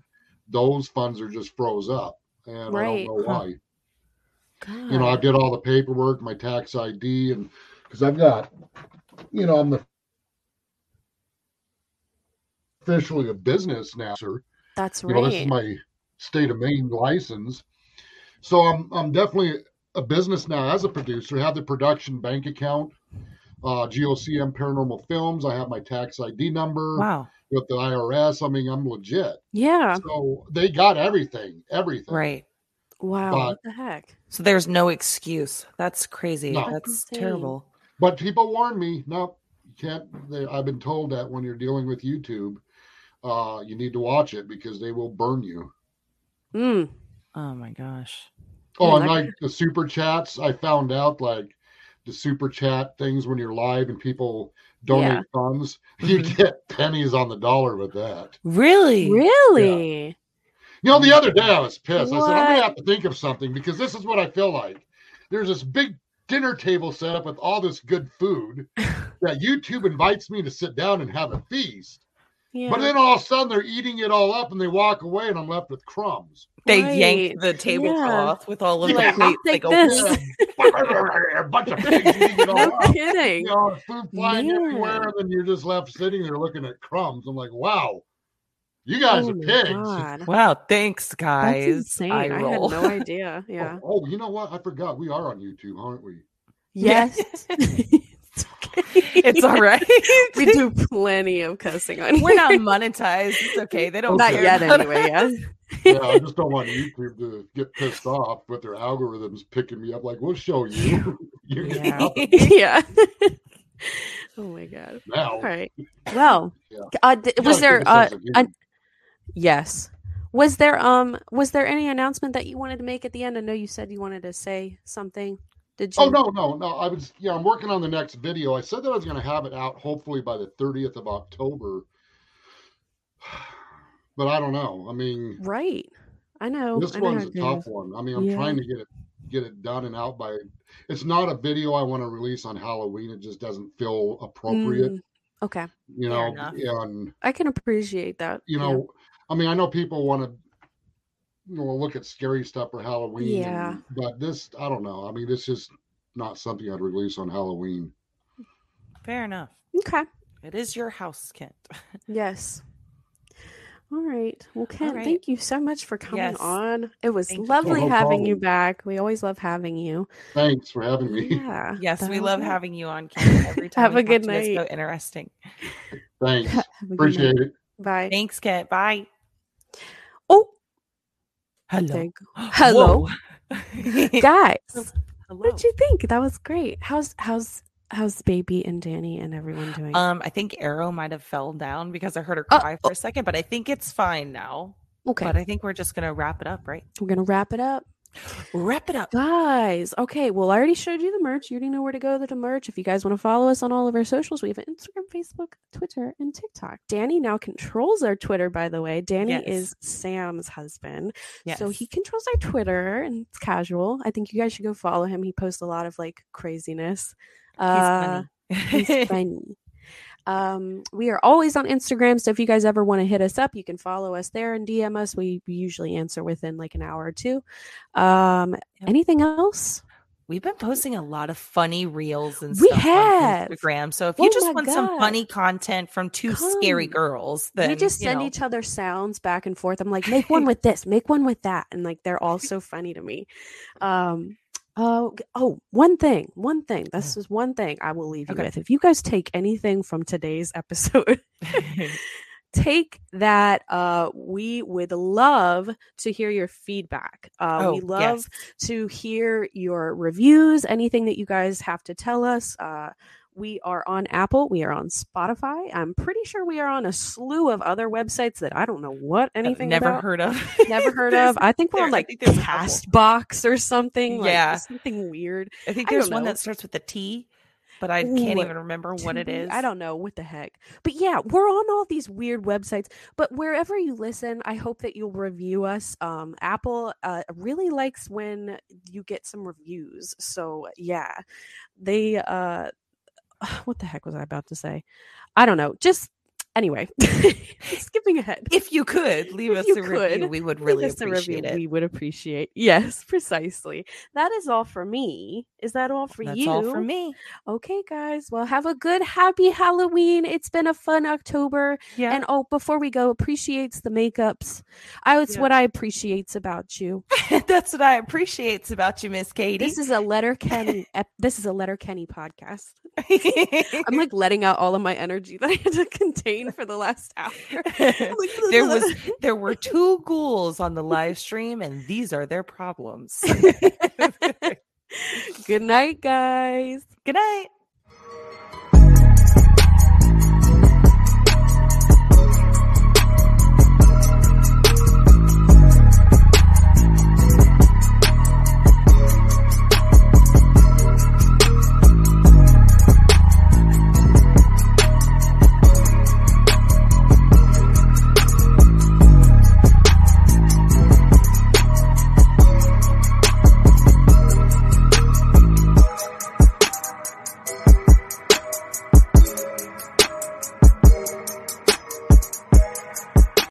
those funds are just froze up, and
Right.
I don't know why
God.
you know, I did all the paperwork, my tax ID, and because I've got, you know, I'm the officially a business now, sir.
That's
You know, this is my state of Maine license, so I'm I'm definitely a business now as a producer. I have the production bank account, uh, GOCM Paranormal Films. I have my tax ID number
Wow.
with the IRS. I mean, I'm legit.
yeah.
So they got everything, everything.
Right.
Wow.
but-
what the heck?
So there's no excuse. That's crazy.
No.
That's
Insane.
terrible.
But people warn me, no, you can't. They, I've been told that when you're dealing with YouTube, uh, you need to watch it because they will burn you.
Mm.
Oh my gosh.
Oh, and like the super chats, I found out like the super chat things when you're live and people donate
Yeah.
funds, you get pennies on the dollar with that.
Really?
Really?
You know, the other day I was pissed. I said, I'm gonna have to think of something because this is what I feel like. There's this big dinner table set up with all this good food that YouTube invites me to sit down and have a feast.
Yeah.
But then all of a sudden they're eating it all up and they walk away and I'm left with crumbs.
They
Right.
yanked the tablecloth with all of
Yeah.
the plates.
Take
like, open
this.
a bunch of pigs eating it all
no
up.
kidding.
You know, food flying
Man.
everywhere, and then you're just left sitting there looking at crumbs. I'm like, wow, you guys
oh
are
my
pigs.
God.
Wow, thanks, guys.
That's insane.
I
I, had no idea. Yeah.
Oh, oh, you know what? I forgot. We are on YouTube, aren't we?
Yes. It's okay.
it's all right.
we do plenty of cussing on
We're not monetized. It's okay. They don't
Not
care
yet, anyway. Yeah.
Yeah, I just don't want YouTube to get pissed off with their algorithms picking me up. Like, we'll show you. you
Yeah.
yeah. oh my god.
now.
All right. Well,
Yeah.
uh, d- was there
give a
uh,
sense of humor.
an- yes. Was there um was there any announcement that you wanted to make at the end? I know you said you wanted to say something. Did you?
Oh no, no, no! I was yeah. I'm working on the next video. I said that I was going to have it out hopefully by the 30th of October, but I don't know. I mean,
Right. I know.
this
I know
one's a tough
goes.
one. I mean, I'm
Yeah.
trying to get it get it done and out by. It's not a video I want to release on Halloween. It just doesn't feel appropriate,
Mm, okay.
you
Fair
know.
enough.
And
I can appreciate that.
you
yeah.
know, I mean, I know people want to. You know, look at scary stuff for Halloween.
Yeah.
and- but this, I don't know. I mean, this is not something I'd release on Halloween.
Fair enough.
Okay.
It is your house, Kent.
Yes. All right. Well, Ken,
right.
thank you so much for coming
Yes.
on. It was
Thank you.
lovely
Oh, no
having you back. We always love having you.
Thanks for having me.
Yeah.
Yes, we love
it.
having you on, Kent. Every time
Have a good
to it's
night.
so interesting.
Thanks.
Have a good
Appreciate
night.
it.
Bye.
Thanks, Kit. Bye.
Oh,
Hello.
Hello, guys.
Hello.
What did you think? That was great. How's how's how's baby and Danny and everyone doing?
Um, I think Arrow might have fell down because I heard her
Oh,
cry for a second, but I think it's fine now.
okay,
But I think we're just gonna wrap it up, right?
we're gonna wrap it up.
Wrap it up.
Guys, okay. Well, I already showed you the merch. You already know where to go to the merch. If you guys want to follow us on all of our socials, we have Instagram, Facebook, Twitter, and TikTok. Danny now controls our Twitter, by the way. Danny
Yes.
is Sam's husband.
Yes.
So he controls our Twitter and it's casual. I think you guys should go follow him. He posts a lot of like craziness.
He's
Uh,
funny.
He's funny. Um, we are always on Instagram, so if you guys ever want to hit us up, you can follow us there and DM us. We usually answer within like an hour or two. Um, anything else?
We've been posting a lot of funny reels and
We
stuff
have.
on Instagram. So if
Oh
you just want some funny content from two scary girls, then
we just send
know.
each other sounds back and forth. I'm like, make one with this, make one with that, and like they're all so funny to me. Um, oh, oh, one thing, one thing. This is one thing I will leave you
Okay.
with. If you guys take anything from today's episode, take that. Uh, we would love to hear your feedback. Uh, we
Oh,
love
yes.
to hear your reviews, anything that you guys have to tell us. Uh, we are on Apple. We are on Spotify. I'm pretty sure we are on a slew of other websites that I don't know what
I've
anything
never
about.
heard of.
Never heard of. I think we're on like
think there's a.
Castbox or something. like,
Yeah.
something weird.
I think
I
there's one
know.
that starts with a T, but I can't
Ooh,
even remember what it is.
I don't know what the heck. But yeah, we're on all these weird websites. But wherever you listen, I hope that you'll review us. Um, Apple uh, really likes when you get some reviews. So yeah, they. Uh, what the heck was I about to say? I don't know. Just anyway, skipping ahead.
If you could leave
If
us a review, we would really appreciate it.
We would appreciate. Yes, precisely. That is all for me. Is that all for
That's
you?
all for me.
Okay, guys. Well, have a good, happy Halloween. It's been a fun October.
Yeah.
And oh, before we go, appreciates the makeups. I it's
Yeah.
what I appreciates about you.
That's what I appreciate about you, Miss Katie.
This is a Letterkenny. ep- this is a Letterkenny podcast. I'm like letting out all of my energy that I had to contain for the last hour.
There was there were two ghouls on the live stream, and these are their problems.
good night, guys.
Good night.